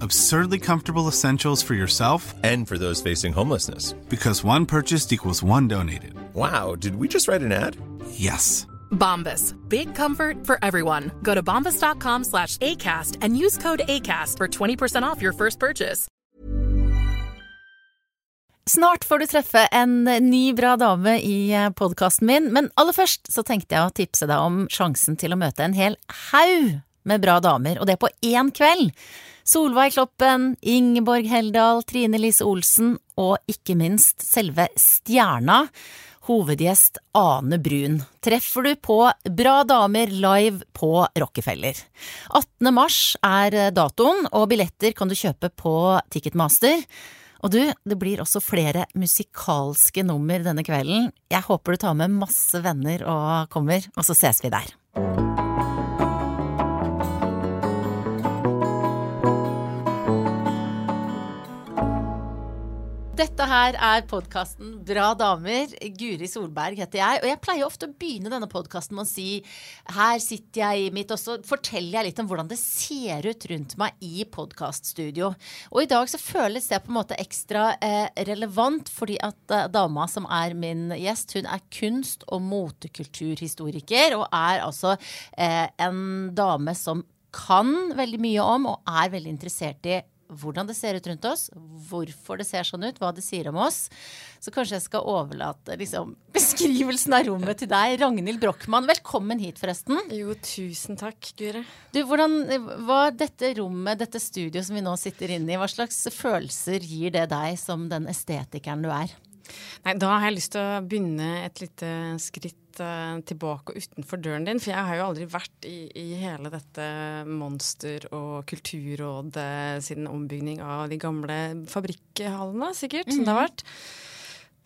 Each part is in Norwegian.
Absurdly comfortable essentials for yourself And for those facing homelessness. because one purchased equals one donated. Wow, did we just write an ad? Yes. Bombas. Big comfort for everyone. Go to bombas.com slash ACAST and use code ACAST for 20% off your first purchase. Snart får du treffe en ny bra dame i podkasten min, men aller først så tenkte jeg å tipse deg om sjansen til å møte en hel haug med bra damer, og det på én kveld. Solveig Kloppen, Ingeborg Heldal, Trine Lise Olsen og ikke minst selve stjerna, hovedgjest Ane Brun, treffer du på Bra damer live på Rockefeller. 18. mars er datoen, og billetter kan du kjøpe på Ticketmaster. Og du, det blir også flere musikalske nummer denne kvelden. Jeg håper du tar med masse venner og kommer, og så ses vi der. Dette her er podkasten Bra damer. Guri Solberg heter jeg. Og jeg pleier ofte å begynne denne podkasten med å si her sitter jeg i mitt, og så forteller jeg litt om hvordan det ser ut rundt meg i podkaststudio. Og i dag så føles det på en måte ekstra eh, relevant, fordi at eh, dama som er min gjest, hun er kunst- og motekulturhistoriker, og er altså eh, en dame som kan veldig mye om, og er veldig interessert i hvordan det ser ut rundt oss, hvorfor det ser sånn ut, hva det sier om oss. Så kanskje jeg skal overlate liksom, beskrivelsen av rommet til deg. Ragnhild Brochmann, velkommen hit, forresten. Jo, tusen takk, Guri. Du, hvordan, hva dette rommet, dette studioet som vi nå sitter inne i, hva slags følelser gir det deg som den estetikeren du er? Nei, da har jeg lyst til å begynne et lite skritt eh, tilbake og utenfor døren din. For jeg har jo aldri vært i, i hele dette monster- og kulturrådet siden ombygging av de gamle fabrikkhallene, sikkert, som det har vært.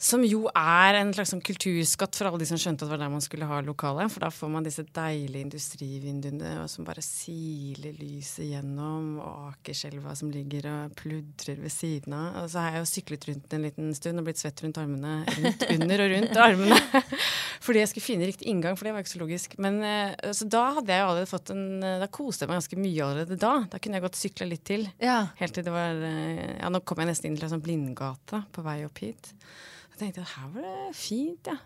Som jo er en slags sånn kulturskatt for alle de som skjønte at det var der man skulle ha lokalet. For da får man disse deilige industrivinduene som bare siler lyset gjennom, og Akerselva som ligger og pludrer ved siden av. Og så har jeg jo syklet rundt en liten stund og blitt svett rundt armene, rundt, under og rundt armene. Fordi jeg skulle finne riktig inngang, for det var ikke så logisk. Men eh, så da hadde jeg jo allerede fått en Da koste jeg meg ganske mye allerede da. Da kunne jeg godt sykle litt til. Ja. Helt til det var eh, Ja, nå kom jeg nesten inn til en sånn blindgate på vei opp hit. Så tenkte jeg at her var det fint, ja.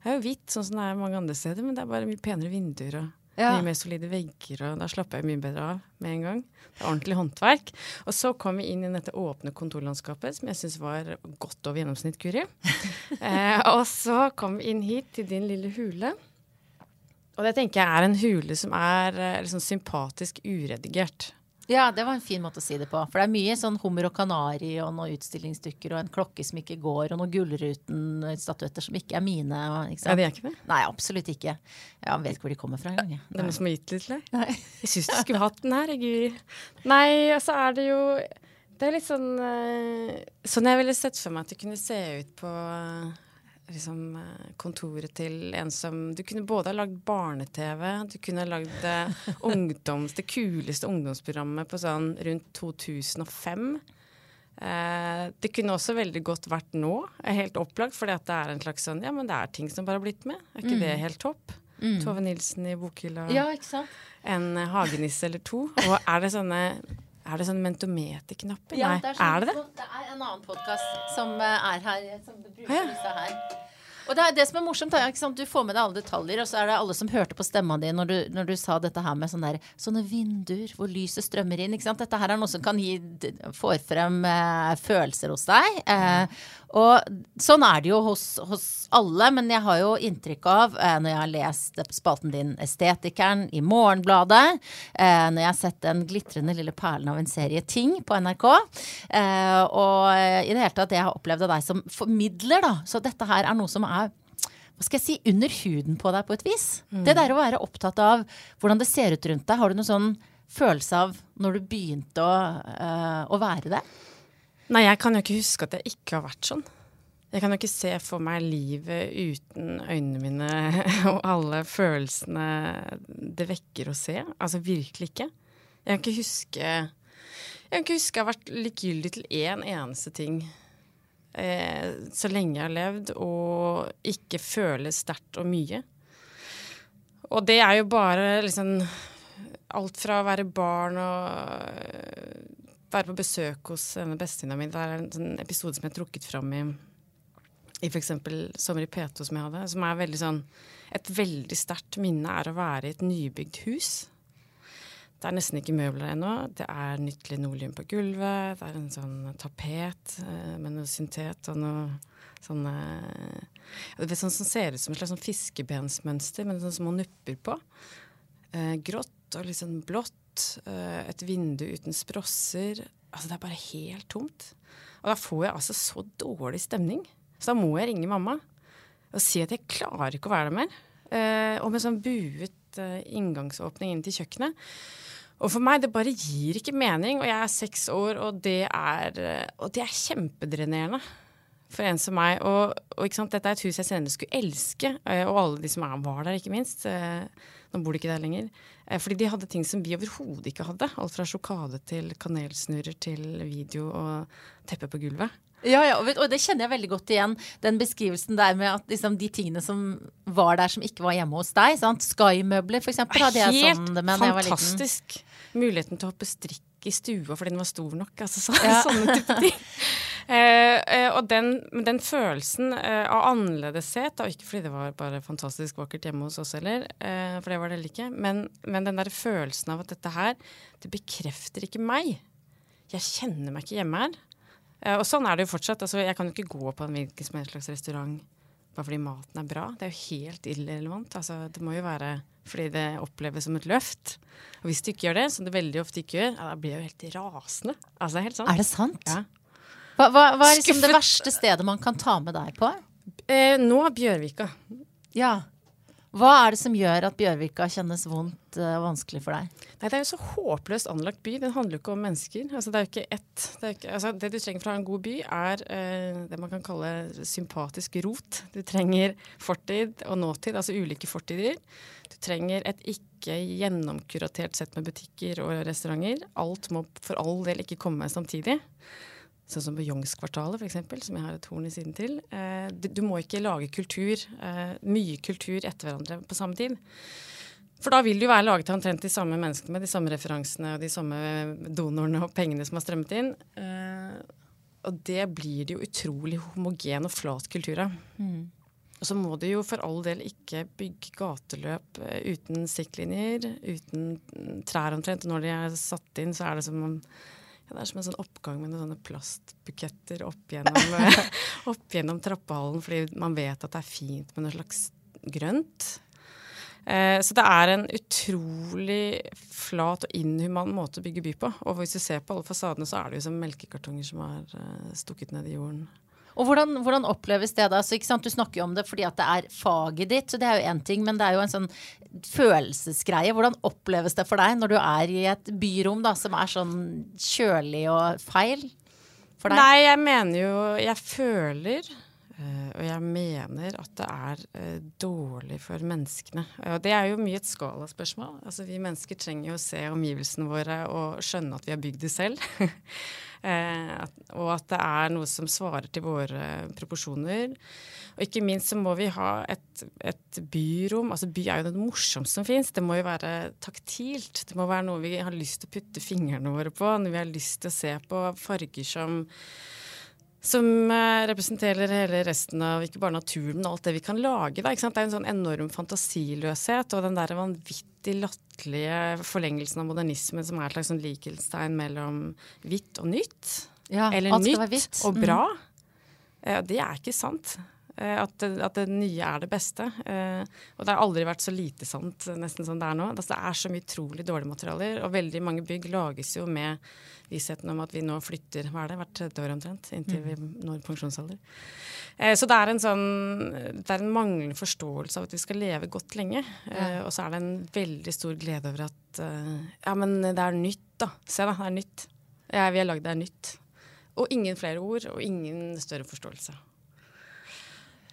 Det er jo hvitt, sånn som det er mange andre steder, men det er bare mye penere vinduer og Ja. mye mer solide vegger, og da slapper jeg mye bedre av med en gang. Det er ordentlig håndverk. Og så kom vi inn i dette åpne kontorlandskapet, som jeg syns var godt over gjennomsnitt, Guri. eh, og så kom vi inn hit, til din lille hule. Og det tenker jeg er en hule som er eh, liksom sympatisk uredigert. Ja, det var en fin måte å si det på. For det er mye sånn hummer og kanari og noen utstillingsstykker og en klokke som ikke går, og noen Gullruten-statuetter som ikke er mine. Ikke? Ja, de er ikke med? Nei, absolutt ikke. Jeg vet ikke hvor de kommer fra engang. jeg. Det er noen som har gitt litt til deg? Jeg syns du skulle hatt den her, Guri. Nei, så er det jo Det er litt sånn eh, Sånn jeg ville sett for meg at det kunne se ut på liksom, eh, kontoret til en som Du kunne både ha lagd barne-TV, du kunne ha lagd eh, ungdoms, det kuleste ungdomsprogrammet på sånn rundt 2005. Eh, det kunne også veldig godt vært nå, helt opplagt, fordi at det er en slags sånn Ja, men det er ting som bare har blitt med. Er ikke det helt topp? Tove Nilsen i bokhylla Ja, ikke sant? en hagenisse eller to. Og er det sånne er det sånne mentometerknapper? Ja, Nei, det er, sånn, er det det? Det er en annen podkast som eh, er her, som bruker Ja. disse her. Og det, er det som er morsomt, er at du får med deg alle detaljer, og så er det alle som hørte på stemma di når du, når du sa dette her med sånne, der, sånne vinduer hvor lyset strømmer inn. Ikke sant? Dette her er noe som kan gi, får frem eh, følelser hos deg. Eh, Og sånn er det jo hos, hos alle, men jeg har jo inntrykk av, eh, når jeg har lest spalten din Estetikeren i Morgenbladet, eh, når jeg har sett den glitrende lille perlen av en serie Ting på NRK, eh, og eh, i det hele tatt det jeg har opplevd av deg som formidler, da. Så dette her er noe som er hva skal jeg si, under huden på deg på et vis. Det der å være opptatt av hvordan det ser ut rundt deg. Har du noen sånn følelse av når du begynte å, uh, å være det? Nei, jeg kan jo ikke huske at jeg ikke har vært sånn. Jeg kan jo ikke se for meg livet uten øynene mine og alle følelsene det vekker å se. Altså virkelig ikke. Jeg kan ikke huske Jeg kan ikke huske jeg har vært likegyldig til én eneste ting eh, så lenge jeg har levd, og ikke føle sterkt og mye. Og det er jo bare liksom alt fra å være barn og være på besøk hos denne bestevenninna mi. Det er en sånn episode som jeg har trukket fram i, i f.eks. Sommer i P2 som jeg hadde, som er veldig sånn Et veldig sterkt minne er å være i et nybygd hus. Det er nesten ikke møbler ennå. Det er nytt linoleum på gulvet. Det er en sånn tapet eh, med noe syntet og noe sånne det er sånn som ser ut som et slags sånn fiskebensmønster, med sånne små nupper på. Eh, grått og litt sånn blått. Eh, et vindu uten sprosser. Altså, det er bare helt tomt. Og da får jeg altså så dårlig stemning. Så da må jeg ringe mamma og si at jeg klarer ikke å være der mer. Eh, og med sånn buet eh, inngangsåpning inn til kjøkkenet. Og for meg, det bare gir ikke mening. Og jeg er seks år, og det er, og det er kjempedrenerende for en som meg. Og, og dette er et hus jeg senere skulle elske, og alle de som var der, ikke minst. Nå bor de ikke der lenger. Eh, Fordi de hadde ting som vi overhodet ikke hadde. Alt fra sjokade til kanelsnurrer til video og teppe på gulvet. Ja, ja, og, vet, og det kjenner jeg veldig godt igjen. Den beskrivelsen der med at liksom, de tingene som var der som ikke var hjemme hos deg. sant? Sky-møbler, for eksempel. Hadde jeg Helt sånn fantastisk. Muligheten til å hoppe strikk i stua fordi den var stor nok. Altså, så, Ja. Sånne type ting. Eh, eh, og den, den følelsen eh, av annerledeshet, og ikke fordi det var bare fantastisk vakkert hjemme hos oss heller, eh, for det var det ikke, men, men den der følelsen av at dette her, det bekrefter ikke meg. Jeg kjenner meg ikke hjemme her. Eh, og sånn er det jo fortsatt. Altså, jeg kan jo ikke gå på en hvilken som helst slags restaurant bare fordi maten er bra. Det er jo helt irrelevant. Altså, det må jo være fordi det oppleves som et løft. Og hvis du ikke gjør det, som du veldig ofte ikke gjør, ja, da blir jeg jo helt rasende. Altså, det er helt sant. Er det sant? Ja. Hva, hva, hva er liksom det verste stedet man kan ta med deg på? Eh, nå Bjørvika. Ja. Hva er det som gjør at Bjørvika kjennes vondt eh, og vanskelig for deg? Nei, Det er jo så håpløst anlagt by. Den handler jo ikke om mennesker. Altså, det, ikke ett, det, ikke, altså, det du trenger fra en god by, er eh, det man kan kalle sympatisk rot. Du trenger fortid og nåtid, altså ulike fortider. Du trenger et ikke gjennomkuratert sett med butikker og restauranter. Alt må for all del ikke komme samtidig. Sånn som Youngskvartalet, f.eks., som jeg har et horn i siden til. Eh, du, du må ikke lage kultur, eh, mye kultur etter hverandre på samme tid. For da vil det jo være laget av omtrent de samme menneskene med de samme referansene og de samme donorene og pengene som har strømmet inn. Eh, og det blir det jo utrolig homogen og flat kultur av. Og så må du jo for all del ikke bygge gateløp eh, uten siktlinjer, uten mm, trær omtrent. Når de er satt inn, så er det som om ja, det er som en sånn oppgang med noen sånne plastbuketter opp gjennom, opp gjennom trappehallen, fordi man vet at det er fint med noe slags grønt. Eh, så det er en utrolig flat og inhuman måte å bygge by på. Og hvis du ser på alle fasadene, så er det jo som melkekartonger som er eh, stukket ned i jorden. Og hvordan, hvordan oppleves det da? Så? Du snakker jo om det fordi at det er faget ditt, så det er jo én ting, men det er jo en sånn følelsesgreie. Hvordan oppleves det for deg når du er i et byrom da, som er sånn kjølig og feil for deg? Nei, jeg mener jo Jeg føler og jeg mener at det er eh, dårlig for menneskene. Og det er jo mye et skalaspørsmål. Altså, vi mennesker trenger jo å se omgivelsene våre og skjønne at vi har bygd det selv. eh, og at det er noe som svarer til våre proporsjoner. Og ikke minst så må vi ha et, et byrom. Altså by er jo det morsomste som fins. Det må jo være taktilt. Det må være noe vi har lyst til å putte fingrene våre på. når vi har lyst til å se på. Farger som som eh, representerer hele resten av ikke bare naturen, men alt det vi kan lage. Da? Det er en sånn enorm fantasiløshet og den der vanvittig latterlige forlengelsen av modernismen som er et slags sånn likhetstegn mellom hvitt og nytt. Ja, Eller nytt og bra. Mm. det er ikke sant. Eh, at, at det nye er det beste. Eh, og det har aldri vært så lite sant nesten som det er nå. Altså, det er så mye utrolig dårlige materialer, og veldig mange bygg lages jo med vissheten om at vi nå flytter hva er det, hvert tredje år omtrent, inntil vi når pensjonsalder. Eh, så det er en sånn det er en manglende forståelse av at vi skal leve godt lenge. Ja. og så er det en veldig stor glede over at ja, men det er nytt, da. Se da, det er nytt. Ja, vi har lagd det er nytt. Og ingen flere ord, og ingen større forståelse.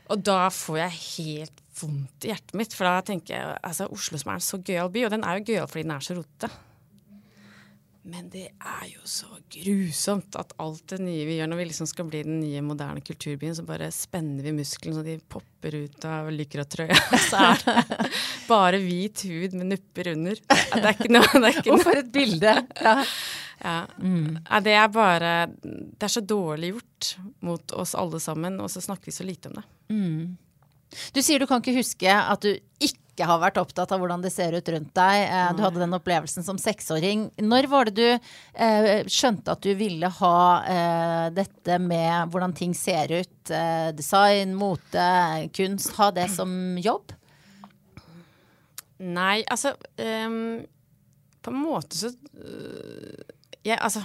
Og da får jeg helt vondt i hjertet mitt, for da tenker jeg altså Oslo som er en så gøyal by, og den er jo gøyal fordi den er så rotete. Men det er jo så grusomt at alt det nye vi gjør når vi liksom skal bli den nye, moderne kulturbyen, så bare spenner vi musklene så de popper ut av lykratrøya. Så er det bare hvit hud med nupper under. Det er ikke noe, det er ikke Og for et bilde! Ja. Ja. Nei, det er bare Det er så dårlig gjort mot oss alle sammen, og så snakker vi så lite om det. Du sier du kan ikke huske at du ikke har vært opptatt av hvordan det ser ut rundt deg. Eh, Du hadde den opplevelsen som seksåring. Når var det du eh, skjønte at du ville ha eh, dette med hvordan ting ser ut? Design, mote, kunst. Ha det som jobb? Nei, altså um, På en måte så øh, jeg, Altså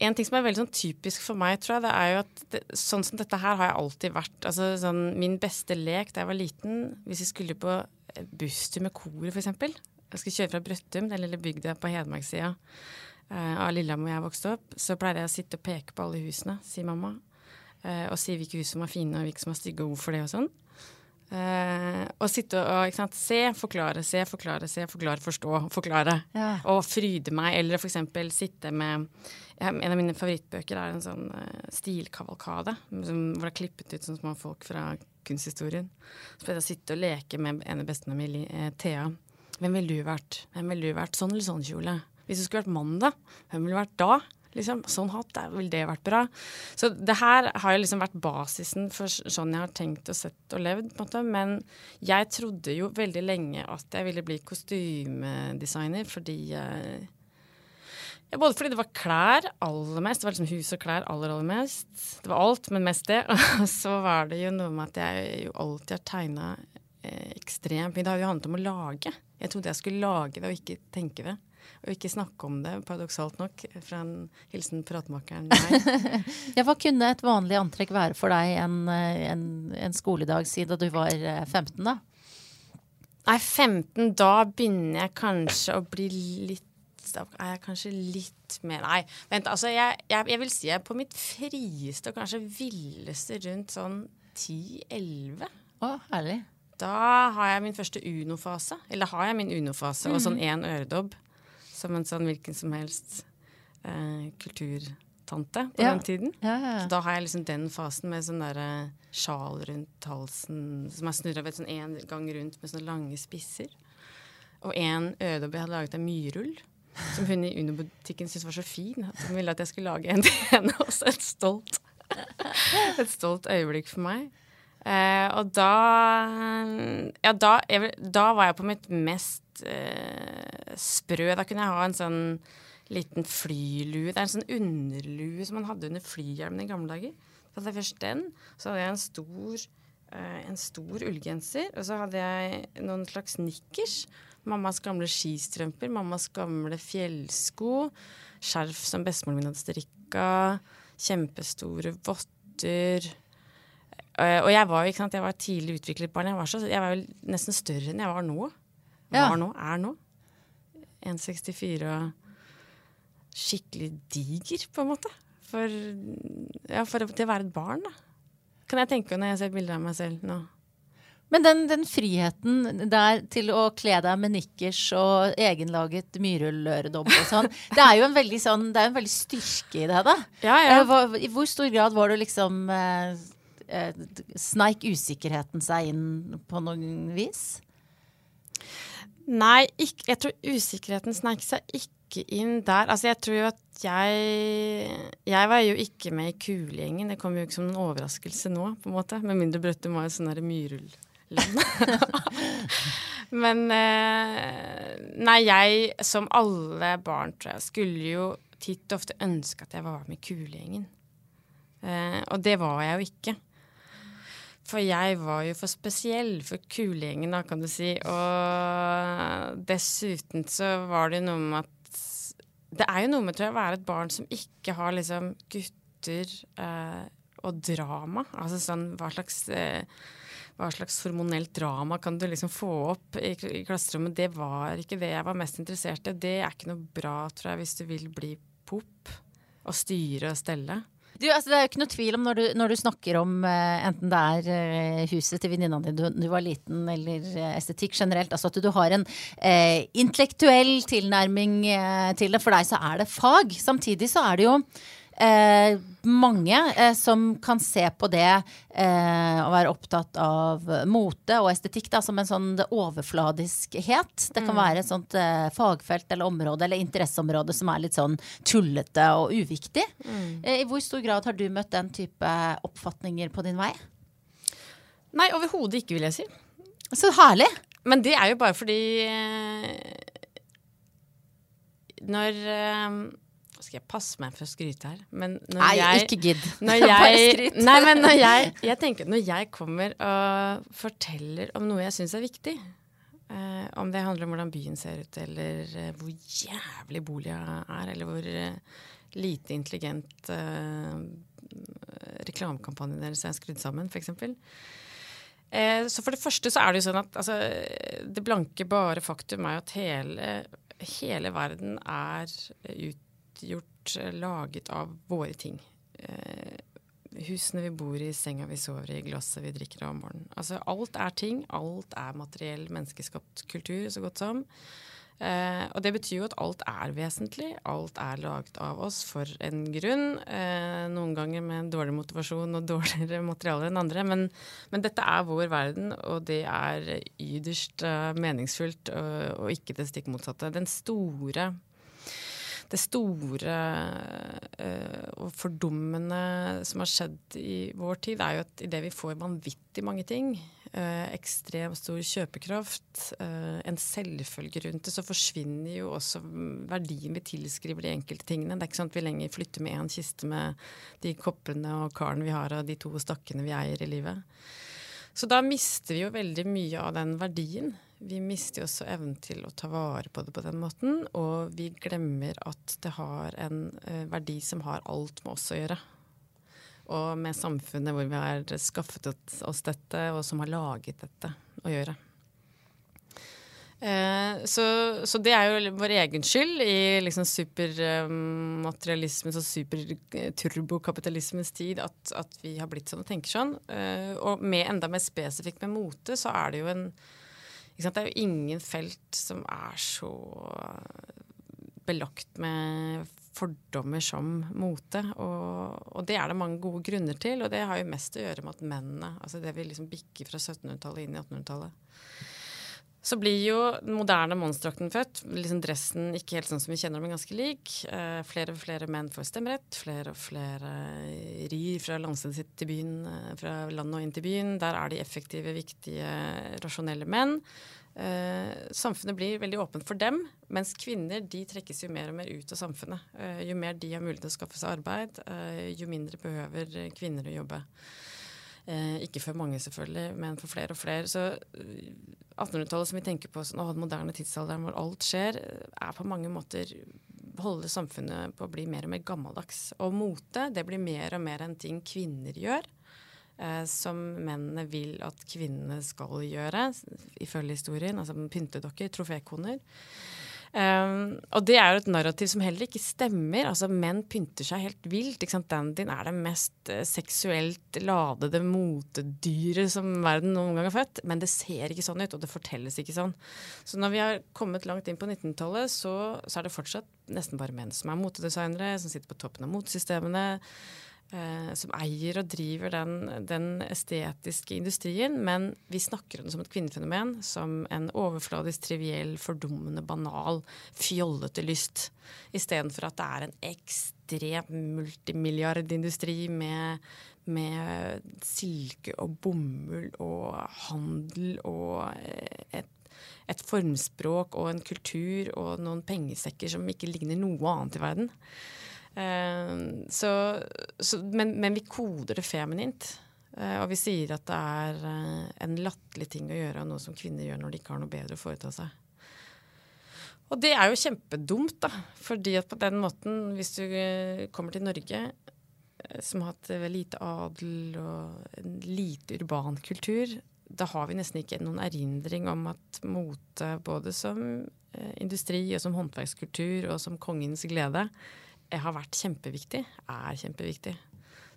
En ting som er veldig sånn typisk for meg, tror jeg, det er jo at det, sånn som dette her har jeg alltid vært. Altså sånn Min beste lek da jeg var liten, hvis vi skulle på eh, busstur med koret, f.eks. Jeg skulle kjøre fra Brøttum, den lille bygda på Hedmarkssida eh, av Lillehammer hvor jeg vokste opp, så pleide jeg å sitte og peke på alle husene, sier mamma. Eh, og si hvilke hus som var fine og hvilke som var stygge, og hvorfor det og sånn. Eh, og sitte og sant, se, forklare, se, forklare, se, forklare, forstå, forklare. Ja. Og fryde meg. Eller eksempel sitte med ja, En av mine favorittbøker er en sånn uh, stilkavalkade som, hvor det er klippet ut sånne små folk fra kunsthistorien. Så pleide jeg å sitte og leke med en av bestene mine, eh, Thea. Hvem ville du vært? Hvem ville du vært? Sånn eller sånn kjole? Hvis du skulle vært mann, da? Hvem ville du vært da? Liksom, sånn hatt, der ville det vært bra. Så det her har jo liksom vært basisen for sånn jeg har tenkt og sett og levd. på en måte. Men jeg trodde jo veldig lenge at jeg ville bli kostymedesigner fordi ja, både fordi det var klær aller mest. Det var liksom hus og klær aller, aller mest. Det var alt, men mest det. Og så var det jo noe med at jeg jo alltid har tegna eh, ekstremt mye. Det har jo handlet om å lage. Jeg trodde jeg skulle lage det og ikke tenke det. Og ikke snakke om det, paradoksalt nok, fra en hilsen pratmakeren meg. Ja, hva kunne et vanlig antrekk være for deg en, eh, en, en skoledag siden du var eh, 15, da? Nei, 15, da begynner jeg kanskje å bli litt er jeg kanskje litt mer Nei, vent, altså jeg, jeg, jeg vil si jeg er på mitt frieste og kanskje villeste rundt sånn 10-11. Å, herlig. Da har jeg min første Uno-fase. Eller har jeg min Uno-fase og sånn én øredobb. Som en sånn hvilken som helst eh, kulturtante på Ja. den tiden. Ja, ja, ja. Så da har jeg liksom den fasen med sånn derre sjal rundt halsen som er snurra vet, sånn én gang rundt med sånne lange spisser. Og en jeg hadde laget av myrull. Som hun i Uno-butikken syntes var så fin. At hun ville at jeg skulle lage en til henne. Også et stolt, et stolt øyeblikk for meg. Eh, og da Ja, da, jeg, da var jeg på mitt mest eh, sprø. Da kunne jeg ha en sånn liten flylue. Det er en sånn underlue som man hadde under flyhjelmen i gamle dager. Så hadde jeg først den. Så hadde jeg en stor, eh, en stor ullgenser. Og så hadde jeg noen slags nikkers. Mammas gamle skistrømper, mammas gamle fjellsko. Skjerf som bestemoren min hadde strikka. Kjempestore votter. Eh, og jeg var jo ikke sant, jeg var tidlig utviklet barn. Jeg var, så, jeg var jo nesten større enn jeg var nå. Ja. Var nå, er nå. 1,64 skikkelig diger, på en måte. For, ja, for det å være et barn, da. Kan jeg tenke når jeg ser bilder av meg selv nå. Men den, den friheten der til å kle deg med nikkers og egenlaget myrulløredobb og sånn, det er jo en veldig, sånn, det er en veldig styrke i det, da. Ja, ja. Eh, hva, I hvor stor grad var du liksom eh, eh, Sneik usikkerheten seg inn på noen vis? Nei, ikke, jeg tror usikkerheten snek seg ikke inn der. Altså, jeg tror jo at jeg Jeg var jo ikke med i kulegjengen. Det kom jo ikke som en overraskelse nå, på en måte. Med mindre Brøttum var jo sånn derre myrullland. Men eh, Nei, jeg, som alle barn, tror jeg, skulle jo titt og ofte ønske at jeg var med i kulegjengen. Eh, og det var jeg jo ikke. For jeg var jo for spesiell for kulegjengen, kan du si. Og dessuten så var det noe med at Det er jo noe med tror jeg, å være et barn som ikke har liksom gutter eh, og drama. Altså sånn hva slags eh, hva slags hormonelt drama kan du liksom få opp i, i klasserommet? Det var ikke det jeg var mest interessert i. Det er ikke noe bra, tror jeg, hvis du vil bli pop og styre og stelle. Du, altså, det er jo ikke noe tvil om når du, når du snakker om uh, enten det er uh, huset til venninna di da du, var liten, eller uh, estetikk generelt, altså at du, har en intellektuell tilnærming til det. For deg så er det fag. Samtidig så er det jo eh, mange eh, som kan se på det eh, å være opptatt av mote og estetikk da, som en sånn overfladiskhet. Det kan være et sånt eh, fagfelt eller område eller interesseområde som er litt sånn tullete og uviktig. Eh, I hvor stor grad har du møtt den type oppfatninger på din vei? Nei, overhodet ikke, vil jeg si. Så herlig! Men det er jo bare fordi Når Nå skal jeg passe meg for å skryte her, men når Nei, jeg ikke gidd. Når jeg, nei, men når jeg, jeg tenker Når jeg kommer og forteller om noe jeg syns er viktig, eh, om det handler om hvordan byen ser ut, eller eh, hvor jævlig boliga er, eller hvor eh, lite intelligent eh, reklamekampanjen deres er skrudd sammen, f.eks. Eh, så for det første så er det jo sånn at altså, det blanke bare faktum er jo at hele, hele verden er utgjort, eh, laget av våre ting. Eh, husene vi bor i, senga vi sover i, glasset vi drikker av om morgenen. Altså alt er ting, alt er materiell menneskeskapt kultur så godt som. Eh, og det betyr jo at alt er vesentlig. Alt er laget av oss for en grunn. Eh, noen ganger med dårlig motivasjon og dårligere materialer enn andre. Men, men dette er vår verden, og det er yderst eh, meningsfullt og, og ikke det stikk motsatte. Den store det store uh, og fordummende som har skjedd i vår tid, er jo at idet vi får vanvittig mange ting, uh, ekstremt stor kjøpekraft, uh, en selvfølge rundt det, så forsvinner jo også verdien vi tilskriver de enkelte tingene. Det er ikke sånn at vi lenger flytter med en kiste med de koppene og karen vi har, og de to stakkene vi eier i livet. Så da mister vi jo veldig mye av den verdien. Vi mister jo også evnen til å ta vare på det på den måten, og vi glemmer at det har en eh, verdi som har alt med oss å gjøre. Og med samfunnet hvor vi har skaffet oss dette, og som har laget dette å gjøre. Eh, så, så det er jo vår egen skyld i liksom supermaterialismens og superturbokapitalismens tid at, at vi har blitt sånn og tenker sånn. Eh, og med enda mer spesifikt med mote, så er det jo en Det er jo ingen felt som er så belagt med fordommer som mote. Og, og det er det mange gode grunner til, og det har jo mest å gjøre med at mennene altså Det vil liksom bikke fra 1700-tallet inn i 1800-tallet. Så blir jo den moderne monsterdrakten født. Liksom dressen ikke helt sånn som vi kjenner, men ganske lik. Eh, flere og flere menn får stemmerett. Flere og flere rir fra landstedet sitt til byen, eh, fra landet og inn til byen. Der er de effektive, viktige, rasjonelle menn. Eh, samfunnet blir veldig åpent for dem, mens kvinner de trekkes jo mer og mer ut av samfunnet. Eh, jo mer de har mulighet til å skaffe seg arbeid, eh, jo mindre behøver kvinner å jobbe. Eh, ikke for mange, selvfølgelig, men for flere og flere. Så eh, 1800-tallet som vi tenker på som den moderne tidsalderen hvor alt skjer, eh, er på mange måter holder samfunnet på å bli mer og mer gammeldags. Og mote det blir mer og mer en ting kvinner gjør. Eh, som mennene vil at kvinnene skal gjøre, ifølge historien. Altså pyntedokker, trofékoner. Um, og det er jo et narrativ som heller ikke stemmer. Altså Menn pynter seg helt vilt. Ikke sant? Dandyen er det mest uh, seksuelt ladede motedyret som verden noen gang har født. Men det ser ikke sånn ut, og det fortelles ikke sånn. Så når vi har kommet langt inn på 1900-tallet, så, så, er det fortsatt nesten bare menn som er motedesignere, som sitter på toppen av motesystemene. Eh, som eier og driver den, den, estetiske industrien, men vi snakker om det som et kvinnefenomen. Som en overfladisk, triviell, fordummende, banal, fjollete lyst. Istedenfor at det er en ekstrem multimilliardindustri med, med silke og bomull og handel og et et formspråk og en kultur og noen pengesekker som ikke ligner noe annet i verden. Eh, så, så, men, men vi koder det feminint. Eh, og vi sier at det er eh, en latterlig ting å gjøre, noe som kvinner gjør når de ikke har noe bedre å foreta seg. Og det er jo kjempedumt, da. Fordi at på den måten, hvis du kommer til Norge, som har hatt lite adel og en lite urban kultur, da har vi nesten ikke noen erindring om at mote, både som industri og som håndverkskultur og som kongens glede, har vært kjempeviktig. Er kjempeviktig.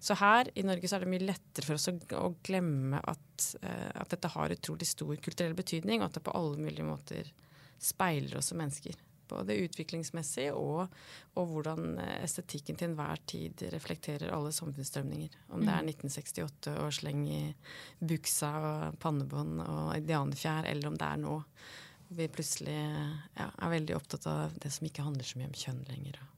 Så her i Norge så er det mye lettere for oss å, å glemme at, eh, at dette har utrolig stor kulturell betydning, og at det på alle mulige måter speiler oss som mennesker. Både utviklingsmessig og, og hvordan eh, estetikken til enhver tid reflekterer alle samfunnsstrømninger. Om det er 1968 og sleng i buksa og pannebånd og indianerfjær, eller om det er nå. hvor Vi plutselig ja, er veldig opptatt av det som ikke handler så mye om kjønn lenger. og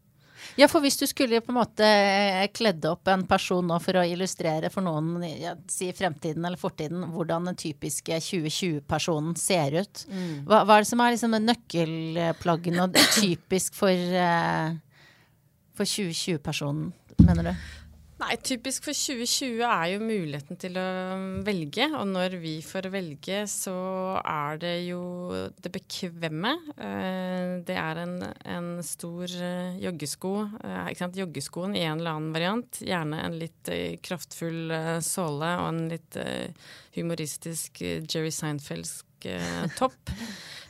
Ja, for hvis du skulle på en måte eh, kledd opp en person nå for å illustrere for noen, ja, si fremtiden eller fortiden, hvordan den typiske 2020-personen ser ut, hva, hva er det som er liksom nøkkelplaggene og typisk for, eh, for 2020-personen, mener du? Nei, typisk for 2020 er jo muligheten til å velge. Og når vi får velge, så er det jo det bekvemme. Eh, Det er en, en stor eh, joggesko. eh, Ikke sant? Joggeskoen i en eller annen variant. Gjerne en litt kraftfull såle og en litt humoristisk Jerry Seinfeldsk eh, topp.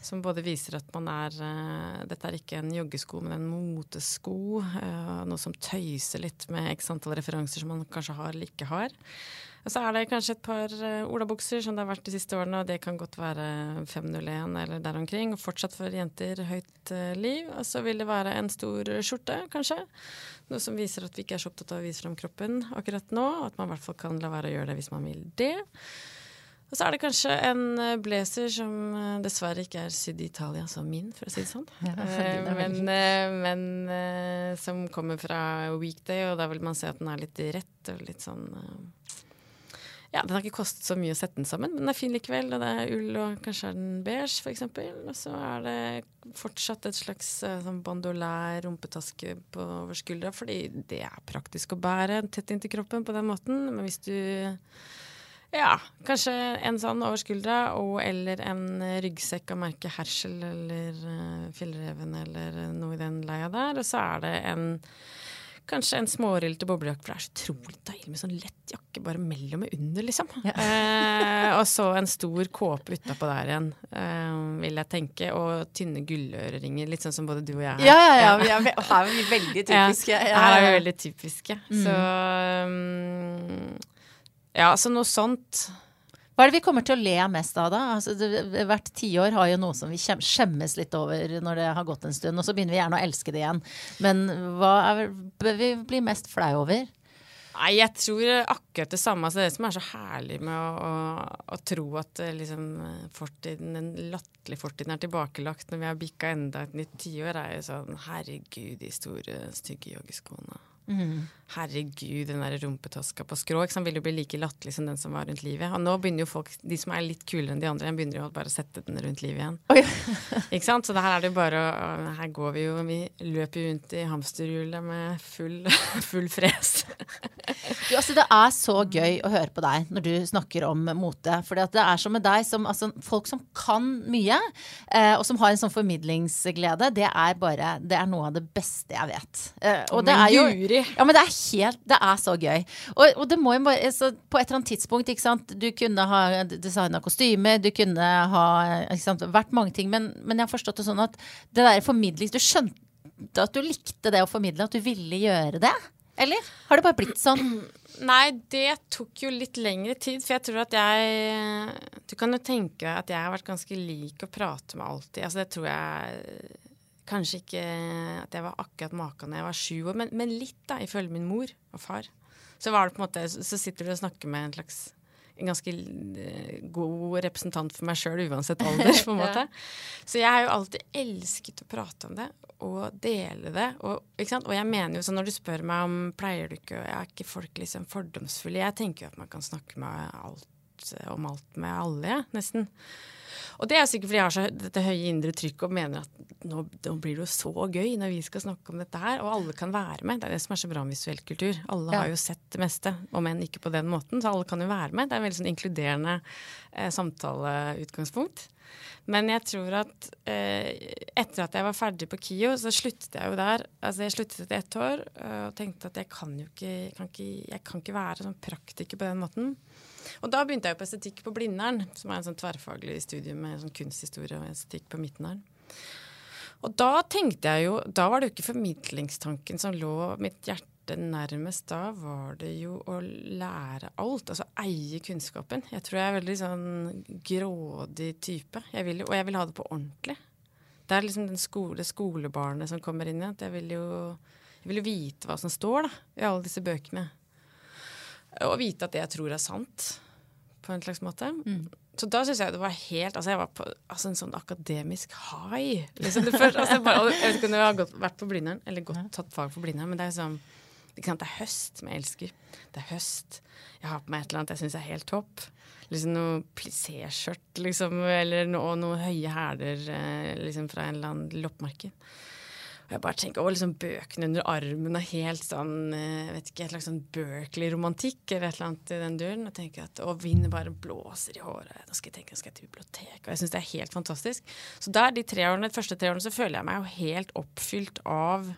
Som både viser at man er eh, Dette er ikke en joggesko, men en motesko. eh, noe som tøyser litt med x antall referanser som man kanskje har eller ikke har. Og så er det kanskje et par olabukser som det har vært de siste årene, og det kan godt være 501 eller der omkring. Og fortsatt for jenter høyt liv. Og så vil det være en stor skjorte, kanskje. Noe som viser at vi ikke er så opptatt av å vise fram kroppen akkurat nå. Og at man i hvert fall kan la være å gjøre det hvis man vil det. Og så er det kanskje en eh, blazer som eh, dessverre ikke er sydd i Italia som min, for å si det sånn. Eh, men eh, men eh, som kommer fra weekday, og da vil man se at den er litt rett og litt sånn ja, Den har ikke kostet så mye å sette den sammen, men den er fin likevel. Og det er ull, og kanskje er den beige, f.eks. Og så er det fortsatt et slags sånn bandolær rumpetaske på over skuldra, fordi det er praktisk å bære tett inntil kroppen på den måten. Men hvis du ja, kanskje en sånn over skuldra, og eller en ryggsekk av merket Hersel eller uh, Fjellreven eller eh, noe i den leia der. Og så er det en Kanskje en smårylte boblejakke, for det er så utrolig deilig med sånn lett jakke bare mellom og under, liksom. Eh, og så en stor kåpe utapå der igjen, eh, vil jeg tenke. Og tynne gulløreringer, litt sånn som både du og jeg. Ja, ja, ja. Vi er, her er vi veldig typiske. Ja, Ja, her er vi ja, ja. veldig typiske. Så um, Ja, så noe sånt. Hva er det vi kommer til å le mest av da? Altså, det, hvert tiår har jo noe som vi skjemmes litt over når det har gått en stund, og så begynner vi gjerne å elske det igjen. Men hva er, bør vi bli mest flau over? Nei, jeg tror akkurat det samme. Altså det som er så herlig med å, å, å tro at eh, liksom, fortiden, den latterlige fortiden er tilbakelagt når vi har bikka enda et nytt tiår, er jo sånn herregud, de store, stygge joggeskoene. Herregud, den der rumpetaska på skrå ikke sant, vil jo bli like latterlig som den som var rundt livet. Og nå begynner jo folk, de som er litt kulere enn de andre, begynner jo bare å sette den rundt livet igjen. ikke sant? Så det her er det jo bare å Her går vi jo, vi løper jo rundt i hamsterhjulet med full, full fres. Du, altså, det er så gøy å høre på deg når du snakker om mote. For det er som med deg, som, altså, folk som kan mye, eh, og som har en sånn formidlingsglede, det er bare Det er noe av det beste jeg vet. Eh, og det er jo Guri. Ja, men det er helt Det er så gøy. Og, og det må jo bare så På et eller annet tidspunkt, ikke sant, du kunne ha designa kostymer, du kunne ha ikke sant, vært mange ting, men, men jeg har forstått det sånn at det der formidling Du skjønte at du likte det å formidle, at du ville gjøre det? Eller har det bare blitt sånn? Nei, det tok jo litt lengre tid, for jeg tror at jeg Du kan jo tenke at jeg har vært ganske lik å prate med alltid. Altså det tror jeg Kanskje ikke at jeg var akkurat maken da jeg var sju år, men, men litt, da, ifølge min mor og far. Så var det på en måte Så sitter du og snakker med en slags en ganske eh, god representant for meg sjøl, uansett alder. på en måte. Så jeg har jo alltid elsket å prate om det og dele det. Og, ikke sant? og jeg mener jo sånn når du spør meg om pleier du ikke Er ikke folk liksom fordomsfulle? Jeg tenker jo at man kan snakke med alt om alt med alle, ja, nesten. Og det er sikkert fordi jeg har så dette høye indre trykk og mener at nå, nå blir det jo så gøy når vi skal snakke om dette her, og alle kan være med. Det er det som er så bra med visuell kultur. Alle Ja. har jo sett det meste, om enn ikke på den måten, så alle kan jo være med. Det er en veldig sånn inkluderende eh, samtaleutgangspunkt. Men jeg tror at eh, etter at jeg var ferdig på KIO, så sluttet jeg jo der. Altså jeg sluttet etter ett år eh, og tenkte at jeg kan jo ikke, kan ikke, jeg kan ikke være sånn praktiker på den måten. Og da begynte jeg på estetikk på Blindern, som er en sånn tverrfaglig studie med sånn kunsthistorie og estetikk på Midtnern. Og da tenkte jeg jo Da var det jo ikke formidlingstanken som lå mitt hjerte nærmest. Da var det jo å lære alt. Altså eie kunnskapen. Jeg tror jeg er veldig sånn grådig type. Jeg vil, og jeg vil ha det på ordentlig. Det er liksom den skole, skolebarnet som kommer inn i jeg vil jo jeg vil vite hva som står da, i alle disse bøkene. Og vite at det jeg tror er sant, på en slags måte. Så da syns jeg det var helt Altså, jeg var på altså, en sånn akademisk high. Liksom det første, altså, jeg, bare, jeg vet ikke om jeg har gått, vært på Blindern, eller gått, tatt fag på Blindern, men det er liksom ikke sant, Det er høst som jeg elsker. Det er høst. Jeg har på meg et eller annet jeg syns er helt topp. Liksom noe plissé-skjørt, liksom, eller noe, noen høye hæler eh, liksom fra en eller annen loppemarked. Og jeg bare tenker, å, liksom Bøkene under armen og helt sånn eh, vet ikke, et slags sånn Berkeley-romantikk eller et eller annet i den duren. Og tenker at, og vinden bare blåser i håret. Nå skal jeg tenke, nå skal jeg til biblioteket. Og jeg syns det er helt fantastisk. Så der, de tre årene, de første tre årene så føler jeg meg jo helt oppfylt av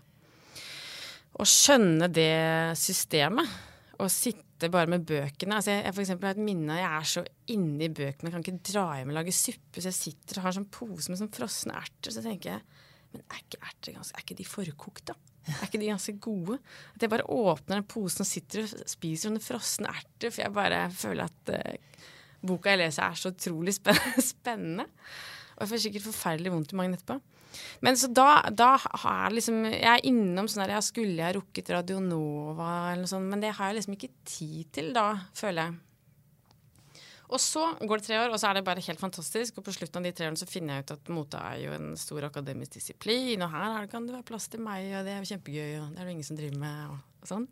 å skjønne det systemet. Og sitte bare med bøkene. Altså jeg, jeg for eksempel har et minne Jeg er så inni bøkene, jeg kan ikke dra hjem og lage suppe. Så jeg sitter og har sånn pose med sånn frosne erter. Så tenker jeg men er ikke erter ganske Er ikke de forkokte? Er ikke de ganske gode? At jeg bare åpner den posen og sitter og spiser sånne frosne erter, for jeg bare føler at uh, boka jeg leser, er så utrolig spennende. Og jeg får sikkert forferdelig vondt i magen etterpå. Men så da, da har jeg liksom Jeg er innom sånn her jeg Skulle jeg rukket Radio Nova eller noe sånt, men det har jeg liksom ikke tid til da, føler jeg. Og så går det tre år, og så er det bare helt fantastisk. Og på slutten av de tre årene så finner jeg ut at mote er jo en stor akademisk disiplin, og her er kan det være plass til meg, og det er jo kjempegøy, og det er det ingen som driver med, og, og sånn.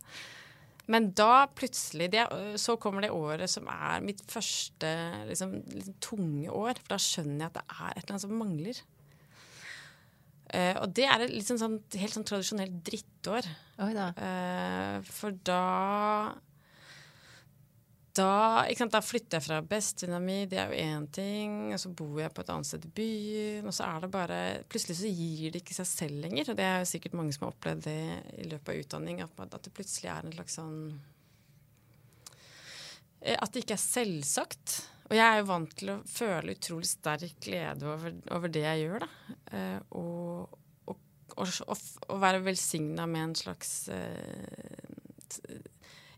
Men da plutselig det, Så kommer det året som er mitt første liksom, litt tunge år. For da skjønner jeg at det er et eller annet som mangler. Uh, og det er et liksom sånn, helt sånn tradisjonelt drittår. Eh, for da da, sant, da flytter jeg fra bestevenninna mi, det er jo én ting. Og så bor jeg på et annet sted i byen. Og så er det bare Plutselig så gir det ikke seg selv lenger. Og det er jo sikkert mange som har opplevd det i løpet av utdanning. At, at det plutselig er en slags sånn eh, At det ikke er selvsagt. Og jeg er jo vant til å føle utrolig sterk glede over, over det jeg gjør, da. Eh, og, og, og, og, være velsigna med en slags eh,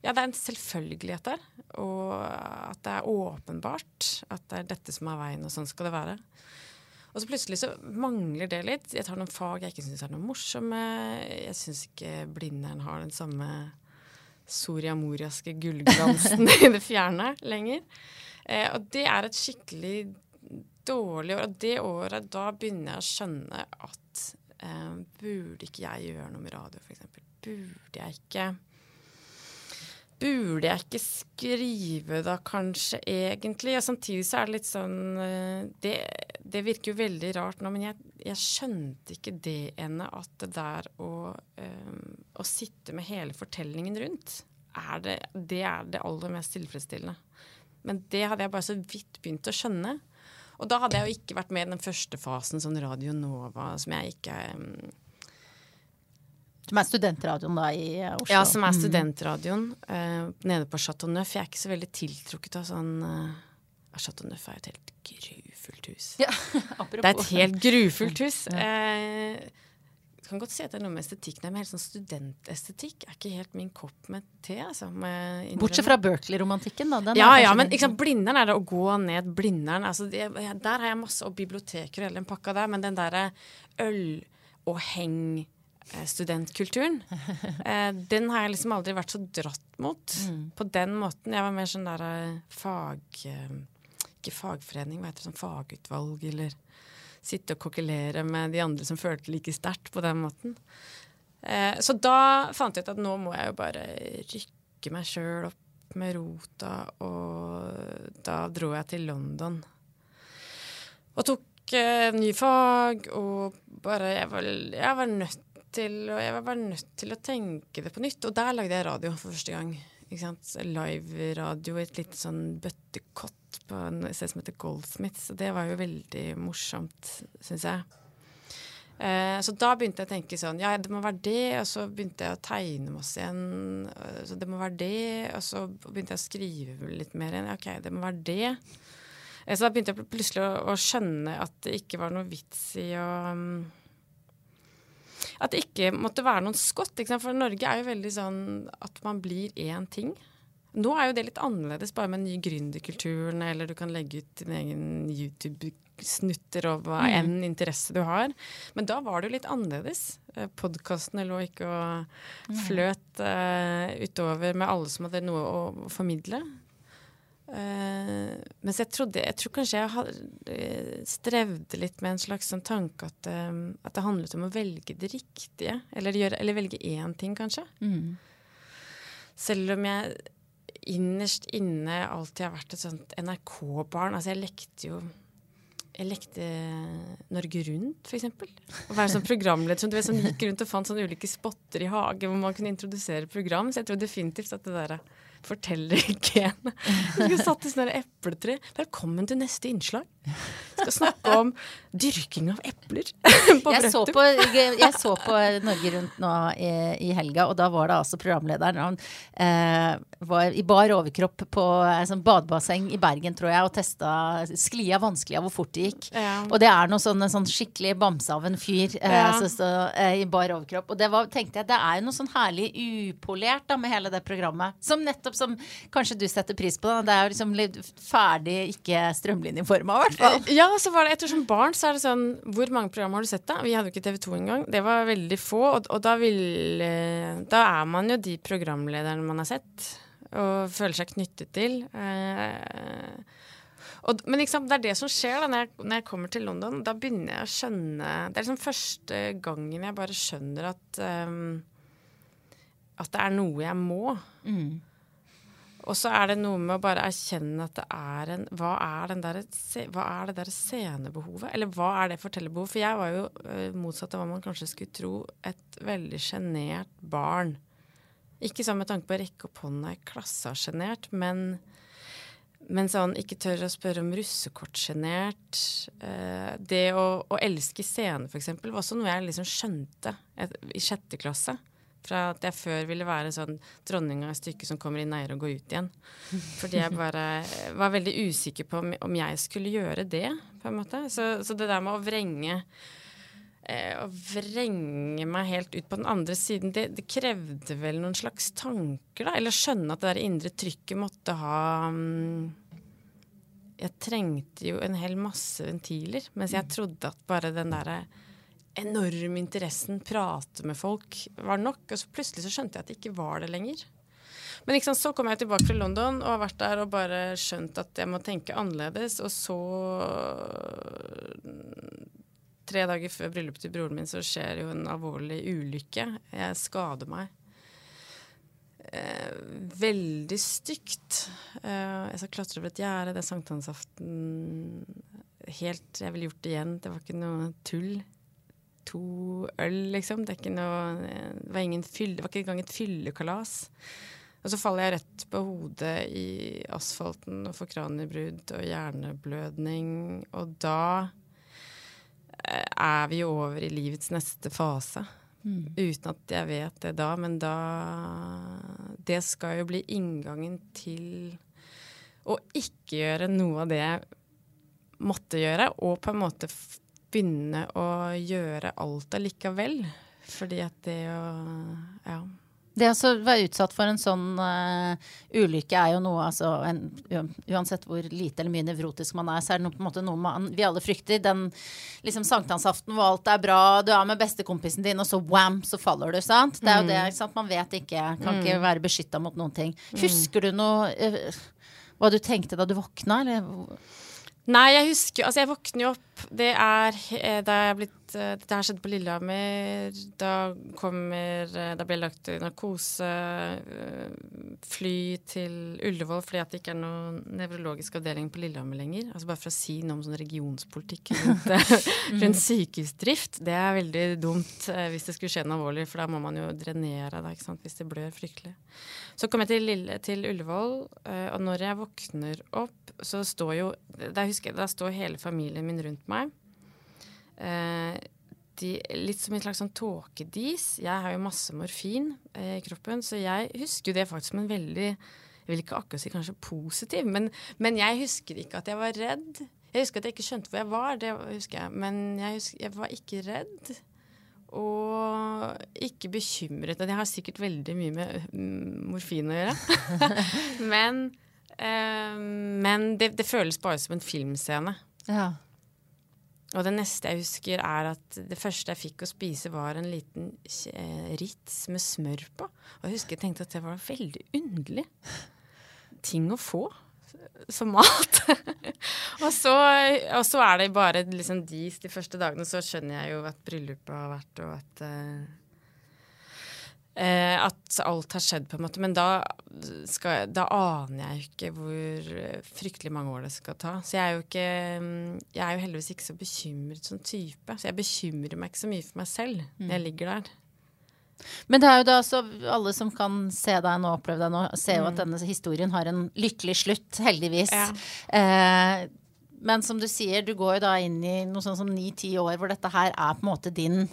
Ja, det er en selvfølgelighet der. Og at det er åpenbart at det er dette som er veien, og sånn skal det være. Og så plutselig så mangler det litt. Jeg tar noen fag jeg ikke syns er noe morsomme. Jeg syns ikke Blindern har den samme Soria Moriaske gullglansen i det fjerne lenger. Eh, og det er et skikkelig dårlig år. Og det året, da begynner jeg å skjønne at eh, burde ikke jeg gjøre noe med radio, f.eks.? Burde jeg ikke Burde jeg ikke skrive da, kanskje, egentlig? Og samtidig så er det litt sånn eh, Det, det virker jo veldig rart nå, men jeg, jeg skjønte ikke det ennå, at det der å, eh, å sitte med hele fortellingen rundt, er det, det er det aller mest tilfredsstillende. Men det hadde jeg bare så vidt begynt å skjønne. Og da hadde jeg jo ikke vært med i den første fasen, sånn Radio Nova, som jeg ikke eh, Som er studentradioen da i eh, Oslo. Ja, som er studentradioen uh, nede på Chateau Neuf. Jeg er ikke så veldig tiltrukket av sånn uh, Chateau Neuf er et helt grufullt hus. Ja, Det er et helt grufullt hus. Uh, du kan godt si at det er noe med estetikken her, men helt sånn studentestetikk er ikke helt min kopp med te. Altså, med Bortsett fra Berkeley-romantikken, da. Den ja, ja, men liksom, Blindern er det å gå ned Blindern. Altså, det, der har jeg masse, og biblioteker og hele den pakka der, men den derre øl og heng studentkulturen, eh, den har jeg liksom aldri vært så dratt mot. På den måten. Jeg var mer sånn der eh, fag... Eh, ikke fagforening, hva heter det, sånn fagutvalg, eller sitte og kokkelere med de andre som følte like sterkt på den måten. Eh, så da fant jeg ut at nå må jeg jo bare rykke meg sjøl opp med rota, og da dro jeg til London. Og tok eh, ny fag, og bare jeg var, jeg var nødt til og jeg var bare nødt til å tenke det på nytt. Og der lagde jeg radio for første gang. Ikke sant? Live-radio i et lite sånn bøttekott på en sted som heter Goldsmiths. Og det var jo veldig morsomt, syns jeg. Eh, så da begynte jeg å tenke sånn Ja, det må være det. Og så begynte jeg å tegne masse igjen. Så det må være det. Og så begynte jeg å skrive litt mer igjen. OK, det må være det. Eh, Så da begynte jeg plutselig å, å skjønne at det ikke var noe vits i å um, At det ikke måtte være noen skott. For Norge er jo veldig sånn at man blir én ting. Nå er jo det litt annerledes, bare med den nye gründerkulturen, eller du kan legge ut din egen YouTube-snutter og hva enn interesse du har. Men da var det jo litt annerledes. Eh, Podkastene lå ikke og fløt uh, utover med alle som hadde noe å formidle. Eh, mens jeg trodde Jeg tror kanskje jeg eh, strevde litt med en slags sånn tanke at, um, at det handlet om å velge det riktige. Eller, gjøre, eller velge én ting, kanskje. Selv om jeg innerst inne alltid har vært et sånt NRK-barn. Altså, jeg lekte jo jeg lekte Norge Rundt, for eksempel. Å være sånn programleder som, som gikk rundt og fant sånne ulike spotter i hagen hvor man kunne introdusere program. Så jeg tror definitivt at det der fortellergenet Skulle satt i sånne epletre. Velkommen til neste innslag. Skal snakke om dyrking av epler. på Jeg så, på, jeg så på Norge Rundt nå i, i helga, og da var det altså programlederen. Han eh, var i bar overkropp på et sånn badebasseng i Bergen, tror jeg, og testa sklia vanskelig av hvor fort det gikk. Ja. Og det er noe sånn, sånn skikkelig bamse av en fyr eh, Ja. så, så, eh, i bar overkropp. Og det var, tenkte jeg, det er jo noe sånn herlig upolert da, med hele det programmet. Som nettopp som kanskje du setter pris på. Da. Det er jo liksom litt ferdig, ikke strømlinjeforma, i hvert fall. Ja, så var det etter som barn så er det sånn Hvor mange programmer har du sett, da? Vi hadde jo ikke TV2 engang. Det var veldig få. Og, og da vil eh, Da er man jo de programlederne man har sett. Og føler seg knyttet til. Eh, og, men sant, det er det som skjer da når jeg, når jeg kommer til London. Da begynner jeg å skjønne Det er liksom første gangen jeg bare skjønner at um, At det er noe jeg må. Og så er det noe med å bare erkjenne at det er en Hva er, der, hva er det der scenebehovet? Eller hva er det fortellerbehovet? For jeg var jo eh, motsatt av hva man kanskje skulle tro, et veldig sjenert barn. Ikke sånn med tanke på å rekke opp hånda i klassa sjenert, men, men sånn ikke tør å spørre om russekort-sjenert. Eh, det å, å elske scene, eksempel, var også noe jeg liksom skjønte i sjette klasse. Fra at jeg før ville være sånn dronning av et stykke som kommer inn eier og går ut igjen. Fordi jeg bare var veldig usikker på om, jeg skulle gjøre det, på en måte. Så, så det der med å vrenge eh, Å vrenge meg helt ut på den andre siden, det, det krevde vel noen slags tanker, da. Eller skjønne at det der indre trykket måtte ha um, Jeg trengte jo en hel masse ventiler, mens jeg trodde at bare den derre enorme interessen, prate med folk, var nok. Og så plutselig så skjønte jeg at det ikke var det lenger. Men liksom så kom jeg tilbake fra London og har vært der og bare skjønt at jeg må tenke annerledes. Og så Tre dager før bryllupet til broren min så skjer jo en alvorlig ulykke. Jeg skader meg. Eh, veldig stygt. Eh, jeg skal klatre over et gjerde. Det er sankthansaften. Helt Jeg ville gjort det igjen. Det var ikke noe tull to øl, liksom. Det, er ikke noe, det, var ingen fylle, det var ikke engang et fyllekalas. Og så faller jeg rett på hodet i asfalten og får kraniebrudd og hjerneblødning. Og da eh, er vi jo over i livets neste fase. Uten at jeg vet det da, men da Det skal jo bli inngangen til å ikke gjøre noe av det jeg måtte gjøre, og på en måte begynne å gjøre alt allikevel. Fordi at det å Ja. Det å være utsatt for en sånn uh, ulykke er jo noe altså en, Uansett hvor lite eller mye nevrotisk man er, så er det noe, på en måte noe man, vi alle frykter. Den liksom sankthansaften hvor alt er bra, du er med bestekompisen din, og så wham, så faller du. sant? Det er jo det, ikke sant? Man vet ikke, kan ikke være beskytta mot noen ting. Husker du noe uh, hva du tenkte da du våkna, eller? Nei, jeg husker Altså, jeg våkner jo opp Det er eh, da jeg er blitt eh, dette her skjedde på Lillehammer. Da kommer eh, Da ble det lagt narkose, eh, fly til Ullevål fordi at det ikke er noen nevrologisk avdeling på Lillehammer lenger. Altså Bare for å si noe om sånn regionspolitikk rundt, rundt sykehusdrift. Det er veldig dumt hvis det skulle skje noe alvorlig, for da må man jo drenere da, ikke sant? hvis det blør fryktelig. Så kom jeg til, Lille, til Ullevål, og når jeg våkner opp, så står jo Da husker jeg, da står hele familien min rundt meg. Eh, de, litt som en slags sånn tåkedis. Jeg har jo masse morfin eh, i kroppen, så jeg husker jo det faktisk som en veldig Jeg vil ikke akkurat si kanskje positiv, men, men jeg husker ikke at jeg var redd. Jeg husker at jeg ikke skjønte hvor jeg var, det husker jeg. Men jeg, husker, jeg var ikke redd. Og ikke bekymret. Og Det har sikkert veldig mye med mm, morfin å gjøre. men eh, men det, det føles bare som en filmscene. Ja. Og det neste jeg husker, er at det første jeg fikk å spise, var en liten eh, rits med smør på. Og jeg husker jeg tenkte at det var veldig underlig ting å få som mat. og, så, og, så, er det bare liksom dis de første dagene, så skjønner jeg jo at bryllupet har vært, og at eh, Eh, at alt har skjedd, på en måte. Men da, skal, da, aner jeg jo ikke hvor fryktelig mange år det skal ta. Så jeg er jo ikke Jeg er jo heldigvis ikke så bekymret som type. Så jeg bekymrer meg ikke så mye for meg selv når jeg ligger der. Men det er jo da så alle som kan se deg nå, oppleve deg nå, ser jo at denne historien har en lykkelig slutt, heldigvis. Ja. Eh, men som du sier, du går jo da inn i noe sånn som ni-ti år hvor dette her er på en måte din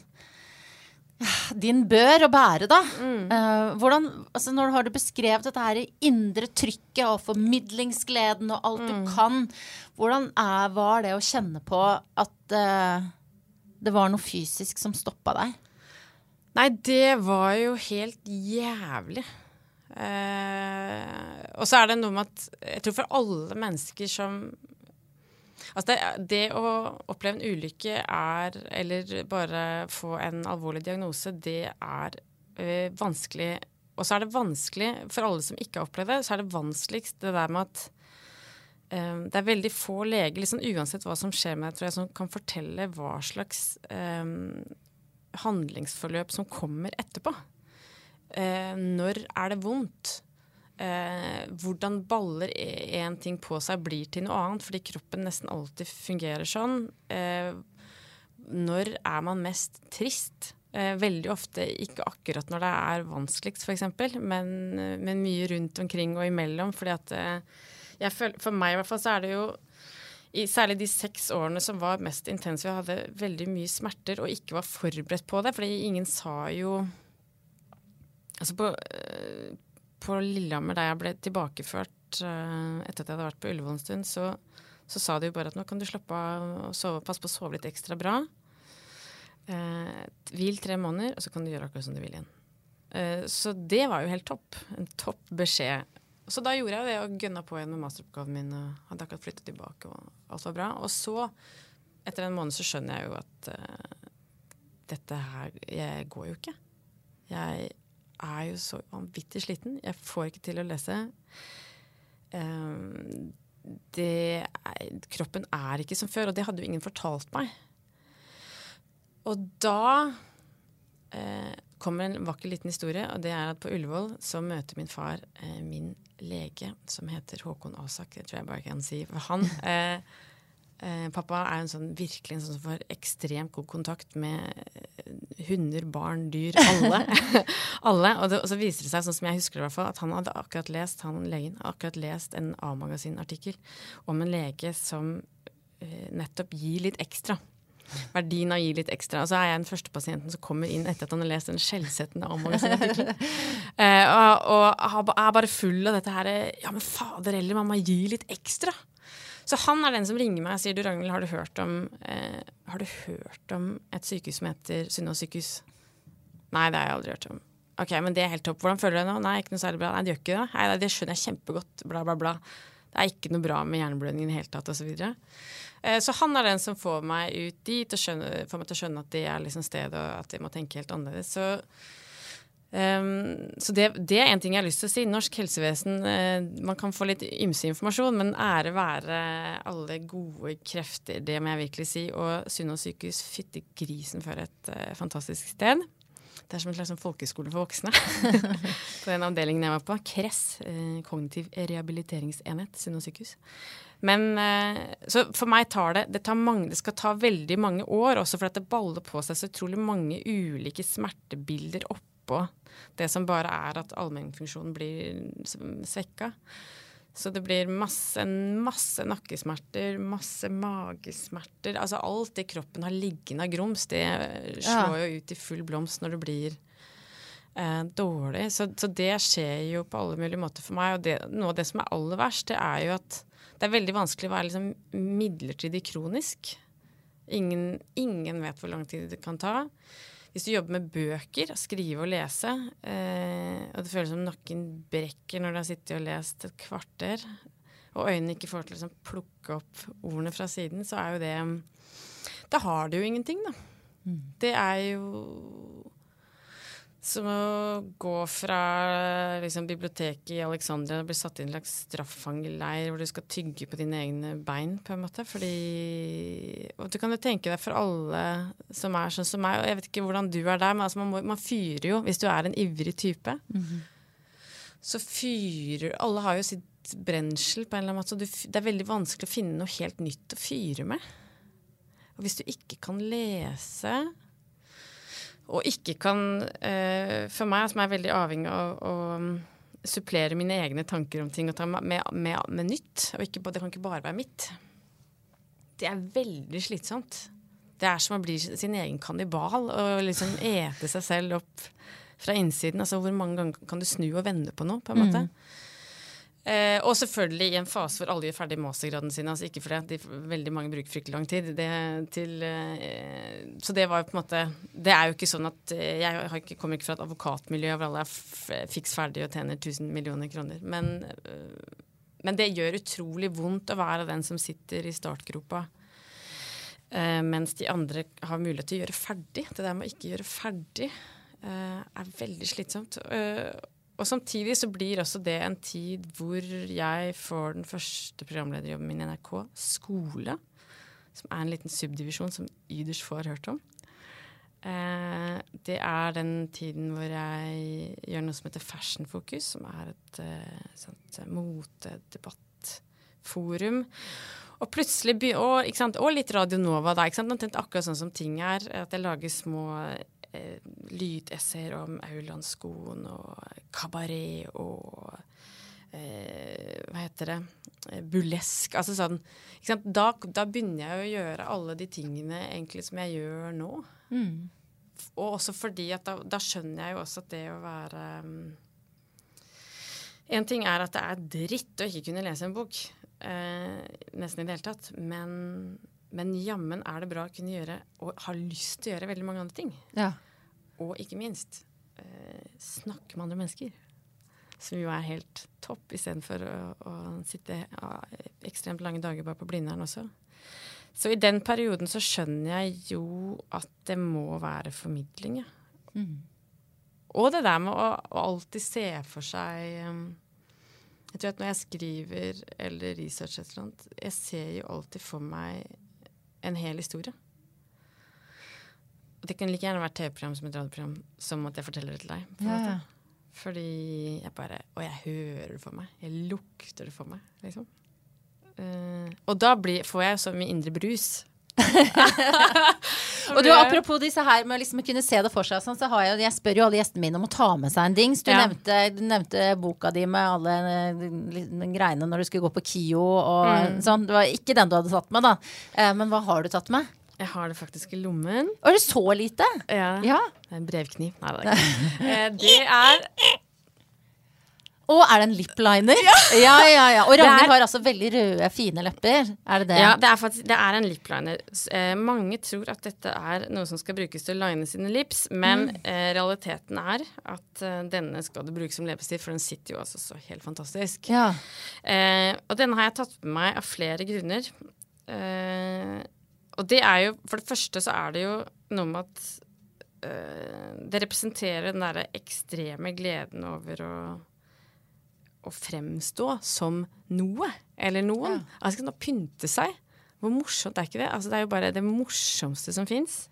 din bør å bære, da. Mm. Uh, hvordan, altså når har du beskrevet dette her indre trykket og formidlingsgleden og alt Mm. du kan, hvordan er, var det å kjenne på at uh, det var noe fysisk som stoppa deg? Nei, det var jo helt jævlig. Uh, og så er det noe med at jeg tror for alle mennesker som Altså det, det å oppleve en ulykke er, eller bare få en alvorlig diagnose, det er eh, vanskelig. Og så er det vanskelig, for alle som ikke har opplevd det, så er det vanskeligst det der med at eh, det er veldig få leger, liksom uansett hva som skjer med deg, tror jeg, som kan fortelle hva slags eh, handlingsforløp som kommer etterpå. Når er det vondt? Eh, hvordan baller én ting på seg blir til noe annet, fordi kroppen nesten alltid fungerer sånn. Eh, når er man mest trist? Eh, veldig ofte ikke akkurat når det er vanskeligst, f.eks., men, men mye rundt omkring og imellom. fordi at eh, føler, For meg i hvert fall så er det jo i særlig de seks årene som var mest intense, jeg hadde veldig mye smerter og ikke var forberedt på det. fordi ingen sa jo Altså på, eh, på Lillehammer, da jeg ble tilbakeført uh, etter at jeg hadde vært på Ullevål en stund, så, så, sa de jo bare at nå kan du slappe av og sove, passe på å sove litt ekstra bra. Uh, hvil tre måneder, og så kan du gjøre akkurat som du vil igjen. Uh, så det var jo helt topp. En topp beskjed. Så da gjorde jeg det og gønna på igjen med masteroppgaven min. og Hadde akkurat flyttet tilbake, og alt var bra. Og så, etter en måned, så skjønner jeg jo at dette her Jeg går jo ikke. Jeg er jo så vanvittig sliten. Jeg får ikke til å lese. Um, det kroppen er ikke som før, og det hadde jo ingen fortalt meg. Og da eh, kommer en vakker liten historie, og det er at på Ullevål så møter min far eh, min lege, som heter Håkon Asak. Det tror jeg bare kan si. For han eh, eh, Pappa er en sånn, virkelig en sånn som får ekstremt god kontakt med hunder, barn, dyr, alle. alle. Og, det, og, så viser det seg, sånn som jeg husker det i hvert fall, at han hadde akkurat lest han legen, akkurat lest en A-magasin-artikkel om en lege som eh, nettopp gir litt ekstra. Verdien av å gi litt ekstra. Og så er jeg den første pasienten som kommer inn etter at han har lest en skjellsettende A-magasin-artikkel. eh, og, og er bare full av dette her Ja, men fader heller, man må gi litt ekstra. Så han er den som ringer meg og sier du Ragnhild, har du hørt om, eh, har du hørt om et sykehus som heter Sunnaas sykehus? Nei, det har jeg aldri hørt om. Ok, men det er helt topp. Hvordan føler du deg nå? Nei, ikke noe særlig bra. Nei, det gjør ikke det. Nei, det skjønner jeg kjempegodt. Bla, bla, bla. Det er ikke noe bra med hjerneblødningen i det hele tatt, osv. Så, videre. eh, så han er den som får meg ut dit og skjønner, får meg til å skjønne at det er liksom stedet, og at jeg må tenke helt annerledes. Så Um, så det, det er en ting jeg har lyst til å si. Norsk helsevesen uh, Man kan få litt ymse informasjon, men ære være alle gode krefter, det må jeg virkelig si. Og Sunnaas sykehus, fytti grisen for et uh, fantastisk sted. Det er som en slags sånn folkeskole for voksne. på den avdelingen jeg var på. KRESS, uh, kognitiv rehabiliteringsenhet, Sunnaas sykehus. Men Så for meg tar det det, tar mange, det skal ta veldig mange år, også fordi det baller på seg så utrolig mange ulike smertebilder oppå det som bare er at allmennfunksjonen blir svekka. Så det blir masse, masse nakkesmerter, masse magesmerter. Altså alt det kroppen har liggende av grums, det slår jo ut i full blomst når det blir eh, dårlig. Så, så, det skjer jo på alle mulige måter for meg. Og det, noe av det som er aller verst, det er jo at det er veldig vanskelig å være liksom midlertidig kronisk. Ingen, ingen vet hvor lang tid det kan ta. Hvis du jobber med bøker, skrive og lese, eh, og det føles som nakken brekker når du har sittet og lest et kvarter, og øynene ikke får til å liksom, plukke opp ordene fra siden, så er jo det Da har du jo ingenting, da. Mm. Det er jo som å gå fra liksom, biblioteket i Alexandria og bli satt i en slags straffangeleir hvor du skal tygge på dine egne bein, på en måte. Fordi Og du kan jo tenke deg for alle som er sånn som meg, og jeg vet ikke hvordan du er der, men altså, man, må, man, fyrer jo hvis du er en ivrig type. Mm -hmm. Så fyrer Alle har jo sitt brensel på en eller annen måte, så du, det er veldig vanskelig å finne noe helt nytt å fyre med. Og hvis du ikke kan lese og ikke kan uh, For meg, som er veldig avhengig av å um, supplere mine egne tanker om ting og ta med, med, med nytt, og ikke, det kan ikke bare være mitt, det er veldig slitsomt. Det er som å bli sin egen kannibal og liksom ete seg selv opp fra innsiden. Altså Hvor mange ganger kan du snu og vende på noe? på en måte? Mm. Eh, og selvfølgelig i en fase hvor alle gjør ferdig mastergraden sin. Altså ikke fordi veldig mange bruker fryktelig lang tid. Det, til, eh, så det var jo på en måte Det er jo ikke sånn at eh, Jeg har ikke, kommer ikke fra et advokatmiljø hvor alle er fiks ferdig og tjener 1000 millioner kroner. Men, eh, men, det gjør utrolig vondt å være den som sitter i startgropa. Eh, mens de andre har mulighet til å gjøre ferdig. Det der med å ikke gjøre ferdig eh, er veldig slitsomt. Og samtidig så blir også det en tid hvor jeg får den første programlederjobben min i NRK, skole. Som er en liten subdivisjon som Yders få har hørt om. Eh, det er den tiden hvor jeg gjør noe som heter Fashion Focus, som er et eh, sånt eh, motedebattforum. Og plutselig og, og, litt Radio Nova, da. Omtrent akkurat sånn som ting er. At jeg lager små eh, lydesser om Aurlandskoen og kabaret og eh, Hva heter det? Bulesk. Altså sånn da, da, begynner jeg å gjøre alle de tingene egentlig som jeg gjør nå. Mm. Og også fordi at da, da, skjønner jeg jo også at det å være um, En ting er at det er dritt å ikke kunne lese en bok. Eh, nesten i det hele tatt. Men men jammen er det bra å kunne gjøre og ha lyst til å gjøre veldig mange andre ting. Ja. Og ikke minst eh, snakke med andre mennesker. Som jo er helt topp, istedenfor å, å sitte ja, ekstremt lange dager bare på Blindern også. Så i den perioden så skjønner jeg jo at det må være formidling, ja. Mm. Og det der med å, å alltid se for seg um, Jeg tror at når jeg skriver eller researcher et eller annet, jeg ser jo alltid for meg en hel historie. Og det kan like gjerne være et TV-program som et radioprogram som at jeg forteller det til deg. Ja, ja. Fordi jeg bare Og jeg hører det for meg. Jeg lukter det for meg, liksom. Uh, og da blir, får jeg så mye indre brus. og du, Apropos disse her med liksom å kunne se det for seg, sånn, så har jeg, jeg spør jo alle gjestene mine om å ta med seg en dings. Du, ja. nevnte, du nevnte, boka di med alle de greiene når du skulle gå på KIO og mm. sånn. Det var ikke den du hadde tatt med, da. Uh, men hva har du tatt med? Jeg har det faktisk i lommen. Er det så lite? Ja. ja. Det er en brevkniv. Nei, det er ikke eh, Det er å, er det en lipliner? Ja, ja, ja. ja. Og Ragnhild har altså veldig røde, fine lepper. Er det det? Ja, det er faktisk det er en lipliner. Eh, mange tror at dette er noe som skal brukes til å line sine lips, men mm. eh, realiteten er at eh, denne skal du bruke som leppestift, for den sitter jo altså så helt fantastisk. Ja. Eh, og denne har jeg tatt med meg av flere grunner. Eh, og det er jo For det første så er det jo noe med at øh, Det representerer den derre ekstreme gleden over å, å fremstå som noe eller noen. Altså kan pynte seg. Hvor morsomt er ikke det? Altså, det er jo bare det morsomste som fins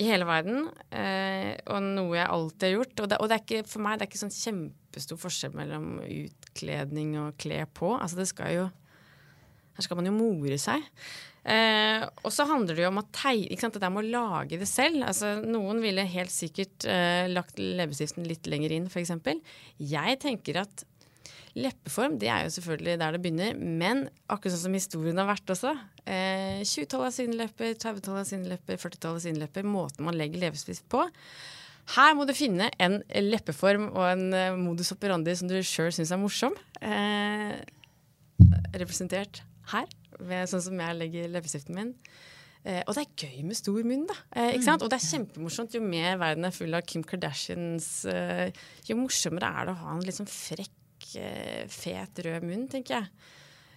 i hele verden. Eh, og noe jeg alltid har gjort. Og, det, og det er ikke, for meg det er ikke sånn kjempestor forskjell mellom utkledning og kle på. Altså det skal jo Her skal man jo more seg. Eh, og så handler det jo om tegne ikke sant? Det der med å lage det selv. Altså, noen ville helt sikkert eh, lagt leppestiften litt lenger inn, f.eks. Jeg tenker at Leppeform det er jo selvfølgelig der det begynner, men akkurat sånn som historien har vært også. Eh, 20-tallet av sine lepper, 30-tallet av sine lepper, 40-tallet av sine lepper. Måten man legger leppestift på. Her må du finne en leppeform og en eh, modus operandi som du sjøl syns er morsom. Eh, representert her, ved sånn som jeg legger leppestiften min. Eh, og det er gøy med stor munn, da. Eh, ikke sant? Og det er kjempemorsomt. Jo mer verden er full av Kim Kardashians, eh, jo morsommere er det å ha en litt sånn frekk, eh, fet, rød munn, tenker jeg.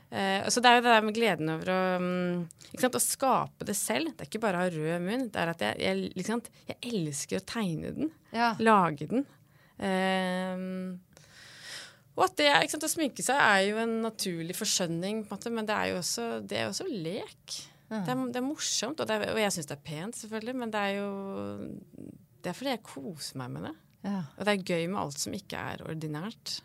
Uh, så det er jo det der med gleden over å, um, sant, å skape det selv. Det er ikke bare å ha rød munn. Det er at jeg, jeg, sant, jeg elsker å tegne den. Ja. Lage den. Uh, og at det, sant, Å sminke seg er jo en naturlig forskjønning, på en måte, men det er jo også, det er også lek. Det, er, det er morsomt, og, det er, og jeg syns det er pent, selvfølgelig, men det er jo Det er fordi jeg koser meg med det. Ja. Og det er gøy med alt som ikke er ordinært.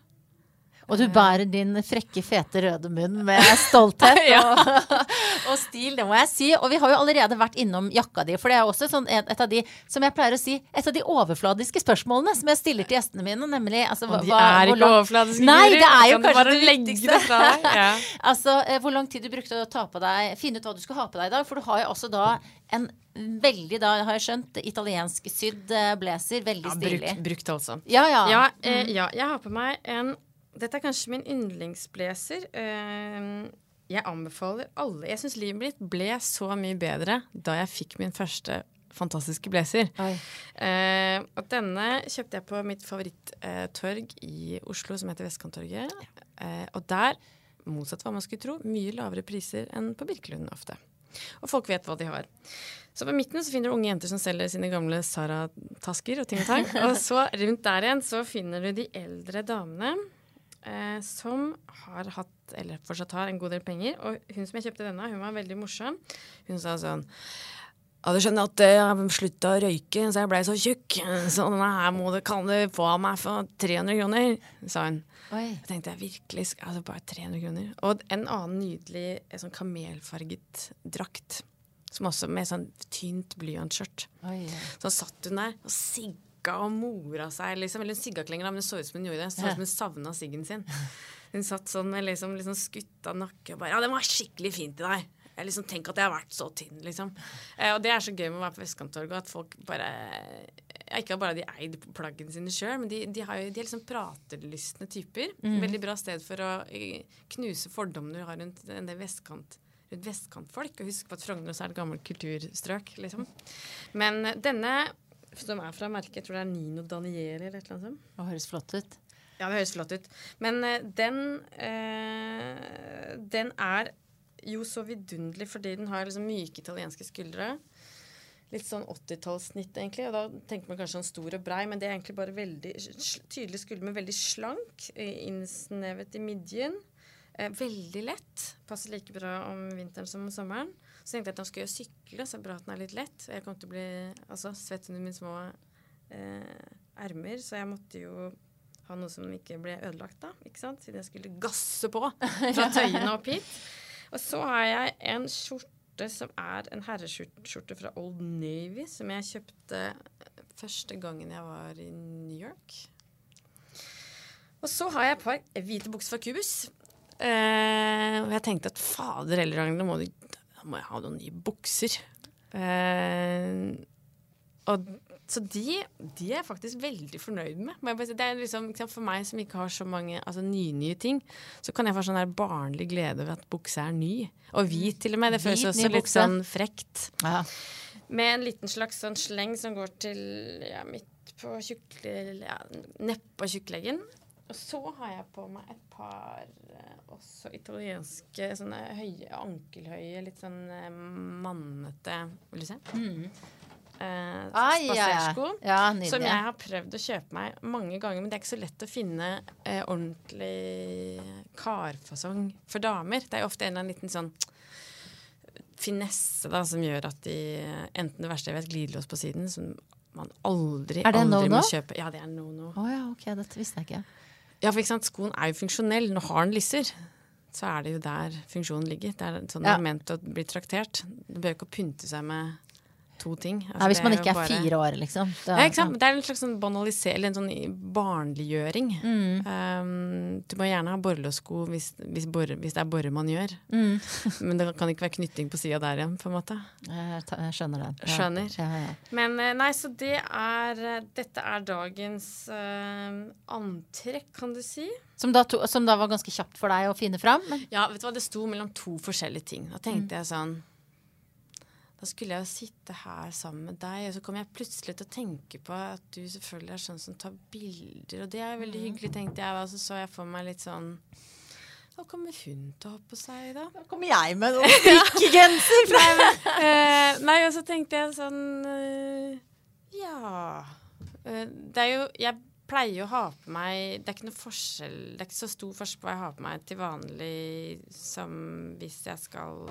Og du bærer din frekke, fete, røde munn med stolthet og, og stil, det må jeg si. Og vi har jo allerede vært innom jakka di, for det er også sånn et, et av de, som jeg pleier å si, et av de overfladiske spørsmålene som jeg stiller til gjestene mine, nemlig altså, hva- de er ikke overfladiske, Nei, det er jo Kan kanskje det viktigste. det? Ja. altså, eh, hvor lang tid du brukte å ta på deg, finne ut hva du skulle ha på deg i dag, for du har jo også da en veldig, da har jeg skjønt, italiensk sydd eh, blazer, veldig Ja, stilig. brukt, brukt altså. Ja, ja. Ja, eh, ja, jeg har på meg en Dette er kanskje min yndlingsblazer. Eh, jeg anbefaler alle Jeg syns livet mitt ble så mye bedre da jeg fikk min første fantastiske blazer. Eh, og denne kjøpte jeg på mitt favoritttorg i Oslo, som heter Vestkanttorget. Eh, og der, motsatt hva man skulle tro, mye lavere priser enn på Birkelund ofte. Og folk vet hva de har. Så på midten så finner du unge jenter som selger sine gamle Sara-tasker og ting og tang. Og så rundt der igjen så finner du de eldre damene eh, som har hatt, eller fortsatt har, en god del penger. Og hun som jeg kjøpte denne, hun var veldig morsom. Hun sa sånn ja, du skjønner at jeg har slutta å røyke, så jeg blei så tjukk. Så denne her må du, kan du få av meg for 300 kroner, sa hun. Oi. Jeg tenkte jeg virkelig altså bare 300 kroner. Og en annen nydelig eh, sånn kamelfarget drakt. Som også med sånn tynt blyantskjørt. Så satt hun der og sigga og mora seg. liksom. Eller hun sigga ikke lenger, men det så ut som hun gjorde det. Så ut som hun savna siggen sin. Hun satt sånn med liksom, liksom skutta nakke og bare Ja, den var skikkelig fint i deg. Jeg liksom Tenk at jeg har vært så tynn, liksom. Eh, og det er så gøy med å være på Vestkanttorget, at folk bare ja, Ikke bare har de eid plaggene sine sjøl, men de, de, har jo, de er liksom pratelystne typer. Veldig bra sted for å eh, knuse fordommene du har rundt en del vestkant rundt vestkantfolk. Og husk på at Frogner også er et gammelt kulturstrøk, liksom. Men denne, som er fra merket, jeg tror det er Nino Danieli eller et eller annet sånt. Det høres flott ut. Ja, det høres flott ut. Men eh, den eh, Den er jo så vidunderlig fordi den har liksom myke italienske skuldre. Litt sånn 80-tallssnitt, egentlig. Og da tenker man kanskje sånn stor og brei, men det er egentlig bare veldig tydelig skulder, men veldig slank. eh, Innsnevet i midjen. Eh, veldig lett. Passer like bra om vinteren som om sommeren. Så tenkte jeg at nå skulle jeg sykle, så er det bra at den er litt lett. Jeg kom til å bli altså, svett under mine små eh, ermer, så jeg måtte jo ha noe som ikke ble ødelagt, da. Ikke sant? Siden jeg skulle gasse på fra tøyene opp hit. Og så har jeg en skjorte som er en herreskjorte fra Old Navy, som jeg kjøpte første gangen jeg var i New York. Og så har jeg et par hvite bukser fra Cubus. Eh, og jeg tenkte at fader heller, Ragnhild, må, du- da må jeg ha noen nye bukser. Eh, og så de, de er jeg faktisk veldig fornøyd med. Det er liksom, for meg som ikke har så mange altså, nye-nye ting, så kan jeg få sånn der barnlig glede over at buksa er ny. Og hvit til og med. Det føles Hvit, også litt sånn frekt. Ja. Med en liten slags sånn sleng som går til ja, midt på tjukkle... Ja, nedpå tjukkleggen. Og så har jeg på meg et par eh, også italienske sånne høye, ankelhøye, litt sånn eh, mannete Vil du se? eh, Ai, ja, ja. spasersko. Ja. Som jeg har prøvd å kjøpe meg mange ganger, men det er ikke så lett å finne eh, ordentlig karfasong for damer. Det er ofte en eller annen liten sånn finesse da, som gjør at de Enten det verste jeg vet, glidelås på siden, som man aldri, aldri no-no? må kjøpe. Ja, det er no-no. Oh, ja, ok, dette visste jeg ikke. Ja, for ikke sant, skoen er jo funksjonell. Når har den lisser, så er det jo der funksjonen ligger. Det er sånn Ja. det er ment å bli traktert. Du behøver ikke å pynte seg med to ting. Altså, Nei, hvis man ikke er bare- fire år, liksom. Da- Ja, ikke sant? Det er en slags sånn banalisering, eller en sånn barnliggjøring. Mm. Um, du må gjerne ha borrelåssko hvis, hvis, borre, hvis det er borre man gjør. Mm. Men det kan ikke være knytting på sida der igjen, på en måte. Jeg, jeg skjønner den. Ja. Skjønner. Ja, ja. Men eh, nei, så det er eh, Dette er dagens uh, antrekk, kan du si. Som, da to, som da var ganske kjapt for deg å finne fram. Men Ja, vet du hva, det sto mellom to forskjellige ting. Da tenkte jeg sånn Da skulle jeg jo sitte her sammen med deg, og så kom jeg plutselig til å tenke på at du selvfølgelig er sånn som tar bilder, og det er veldig hyggelig, tenkte jeg Og Så så jeg for meg litt sånn Hva kommer hun til å ha på seg, da? da kommer jeg med noen strikkegenser fra uh, nei, og så tenkte jeg sånn uh, Ja Uh, Det er jo Jeg pleier å ha på meg Det er ikke noe forskjell Det er ikke så stor forskjell på hva jeg har på meg til vanlig som hvis jeg skal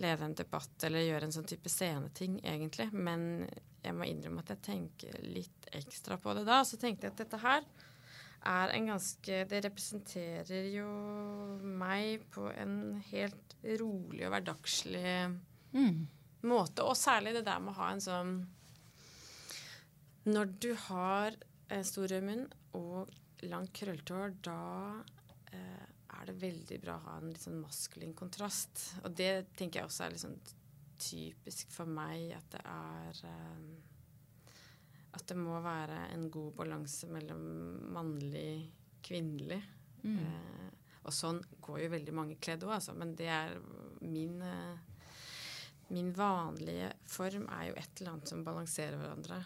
lede en debatt eller gjøre en sånn type sceneting, egentlig. Men jeg må innrømme at jeg tenker litt ekstra på det da. Så tenkte jeg at dette her er en ganske Det representerer jo meg på en helt rolig og hverdagslig måte. Og særlig det der med å ha en sånn Når du har eh, stor rød munn og langt krølltår, da eh, er det veldig bra å ha en litt sånn maskulin kontrast. Og det tenker jeg også er litt sånn typisk for meg at det er eh, At det må være en god balanse mellom mannlig kvinnelig. Eh, og sånn går jo veldig mange kledd òg, altså. Men det er min eh, Min vanlige form er jo et eller annet som balanserer hverandre.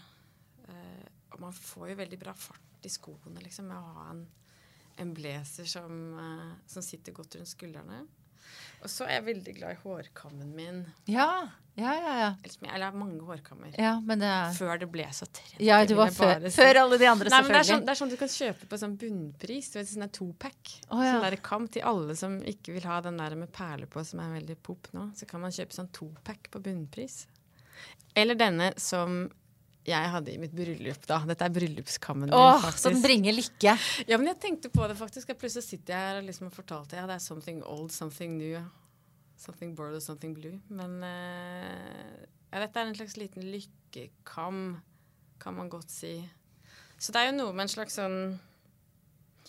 Eh, og man får jo veldig bra fart i skoene liksom, med å ha en, en blazer som, eh, som sitter godt rundt skuldrene. Og så er jeg veldig glad i hårkammen min. Ja, ja, ja. ja. Eller, jeg- har mange hårkammer. ja men det er Før det ble så trendy. Ja, du var før, si. før alle de andre, Nei, selvfølgelig. det er, sånn, det er sånn du kan kjøpe på sånn bunnpris. Du vet, sånn topack. Oh, ja. Sånn der kam til alle som ikke vil ha den der med perler på, som er veldig pop nå. Så kan man kjøpe sånn topack på bunnpris. Eller denne som jeg hadde i mitt bryllup, da. Dette er bryllupskammen min, Åh, faktisk. den bringer lykke. Ja, men jeg tenkte på det faktisk. Plutselig sitter jeg her og liksom fortalte ja, det er something old, something new. Something bored og something blue. Men uh, ja, dette er en slags liten lykkekam, kan man godt si. Så det er jo noe med en slags sånn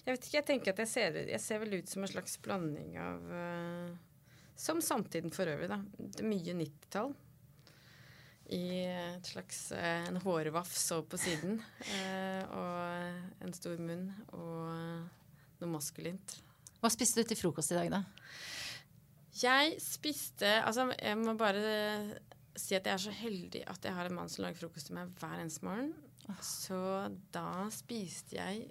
Jeg vet ikke, jeg tenker at jeg ser, jeg ser vel ut som en slags blanding av uh, Som samtiden for øvrig, da. Det er mye 90-tall. I et slags eh, en hårvafs og på siden. Eh, og en stor munn og noe maskulint. Hva spiste du til frokost i dag, da? Jeg spiste Altså, jeg må bare si at jeg er så heldig at jeg har en mann som lager frokost til meg hver eneste morgen. Så da spiste jeg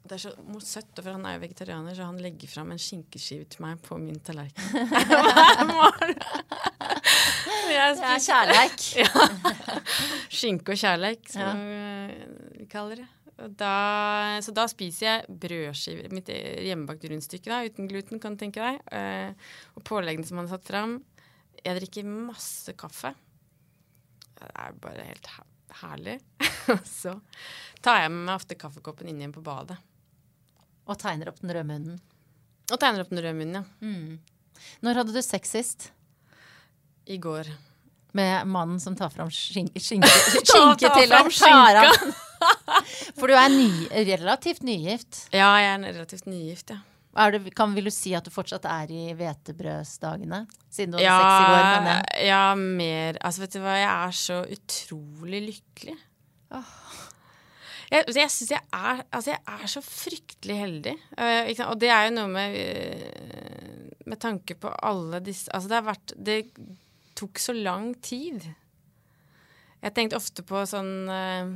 Det er så søtt, for han er jo vegetarianer, så han legger fram en skinkeskive til meg på min tallerken. Jeg Det er kjærleik. ja. Skinke og kjærleik, som vi kaller det. Da, så da spiser jeg brødskiver. Mitt hjemmebakt rundstykke da, uten gluten, kan du tenke deg. Uh, og påleggene som han har satt fram. Jeg drikker masse kaffe. Det er bare helt herlig. Og så tar jeg med meg ofte kaffekoppen inn igjen på badet. Og tegner opp den røde munnen. Og tegner opp den røde munnen, ja. Når hadde du sex sist? I går. Med mannen som tar fram skinke, skinke, Ta- skinke ta til ham. Tar. For du er ny, relativt nygift. Ja, jeg er relativt nygift, ja. Det, kan, vil du si at du fortsatt er i hvetebrødsdagene? Siden du hadde sex i går? Men, ja. ja, mer Altså, vet du hva, jeg er så utrolig lykkelig. Jeg, jeg syns jeg er Altså, jeg er så fryktelig heldig. Uh? Og det er jo noe med uh, Med tanke på alle disse Altså, det har vært Det tok så lang tid. Jeg tenkte ofte på sånn eh,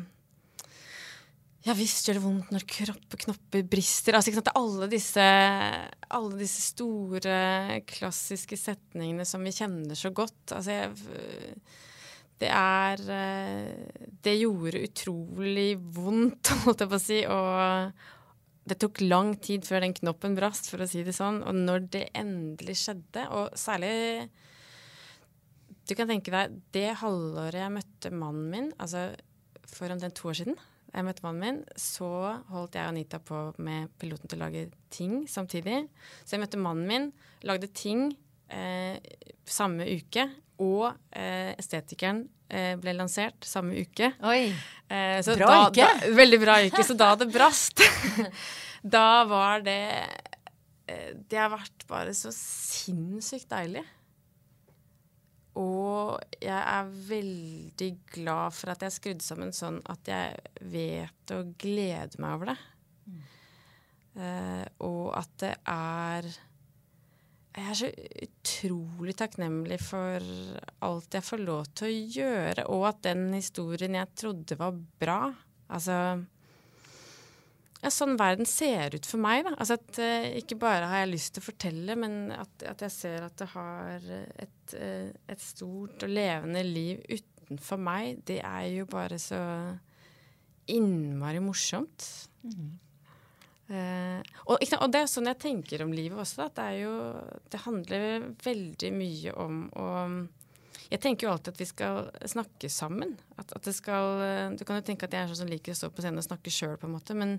ja visst gjør det vondt når kropp, knopper brister. Altså? Alle, disse, alle disse store, klassiske setningene som vi kjenner så godt. Altså, jeg, det er eh, Det gjorde utrolig vondt, holdt jeg på å si. Og det tok lang tid før den knoppen brast, for å si det sånn. Og når det endelig skjedde, og særlig Du kan tenke deg det halvåret jeg møtte mannen min, altså for omtrent to år siden jeg møtte mannen min, så holdt jeg og Anita på med piloten til å lage ting samtidig. Så jeg møtte mannen min, lagde ting eh, samme uke, og eh, Estetikeren eh, ble lansert samme uke. Oi. Eh, så Bra da, uke. Da, veldig bra uke. Så da det brast, da var det eh, Det har vært bare så sinnssykt deilig. Og jeg er veldig glad for at jeg er skrudd sammen sånn at jeg vet og gleder meg over det. Eh, og at det er Jeg er så utrolig takknemlig for alt jeg får lov til å gjøre, og at den historien jeg trodde var bra Altså ja, sånn verden ser ut for meg. Da. Altså at uh, Ikke bare har jeg lyst til å fortelle, men at, at jeg ser at det har et, uh, et stort og levende liv utenfor meg. Det er jo bare så innmari morsomt. Eh, og, ikke og det er sånn jeg tenker om livet også. At det, er jo, det handler veldig mye om å jeg tenker jo alltid at vi skal snakke sammen. At, at det skal, du kan jo tenke at jeg er sånn som liker å stå på scenen og snakke sjøl, på en måte. Men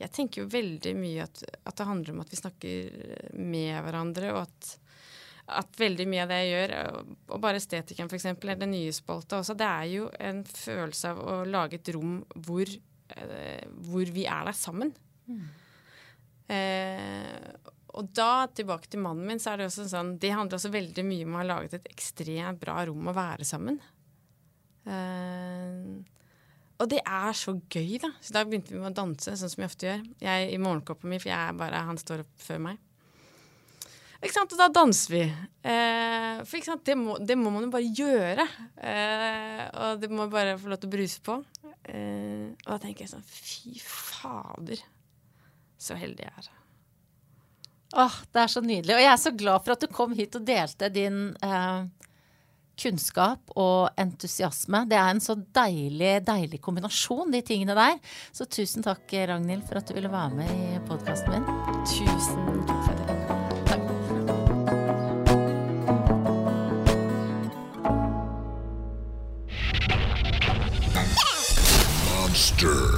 jeg tenker jo veldig mye at, at, det handler om at vi snakker med hverandre, og at, at veldig mye av det jeg gjør, og bare Estetikeren f.eks., eller den nye spalta også, det er jo en følelse av å lage et rom hvor, eh, hvor vi er der sammen. Mm. Eh, og da, tilbake til mannen min, så er det også sånn Det handler også veldig mye om å ha laget et ekstremt bra rom å være sammen. Uh, og det er så gøy, da. Så da begynte vi med å danse, sånn som vi ofte gjør. Jeg i morgenkåpa mi, for jeg er bare, han står opp før meg. Ikke sant? Og da danser vi. Uh, for ikke sant? Det, må, det må man jo bare gjøre. Uh, og det må bare få lov til å bruse på. og da tenker jeg sånn Fy fader, så heldig jeg er. Åh, det er så nydelig. Og jeg er så glad for at du kom hit og delte din eh, kunnskap og entusiasme. Det er en så deilig, deilig kombinasjon, de tingene der. Så tusen takk, Ragnhild, for at du ville være med i podkasten min. Tusen takk for det. Monster.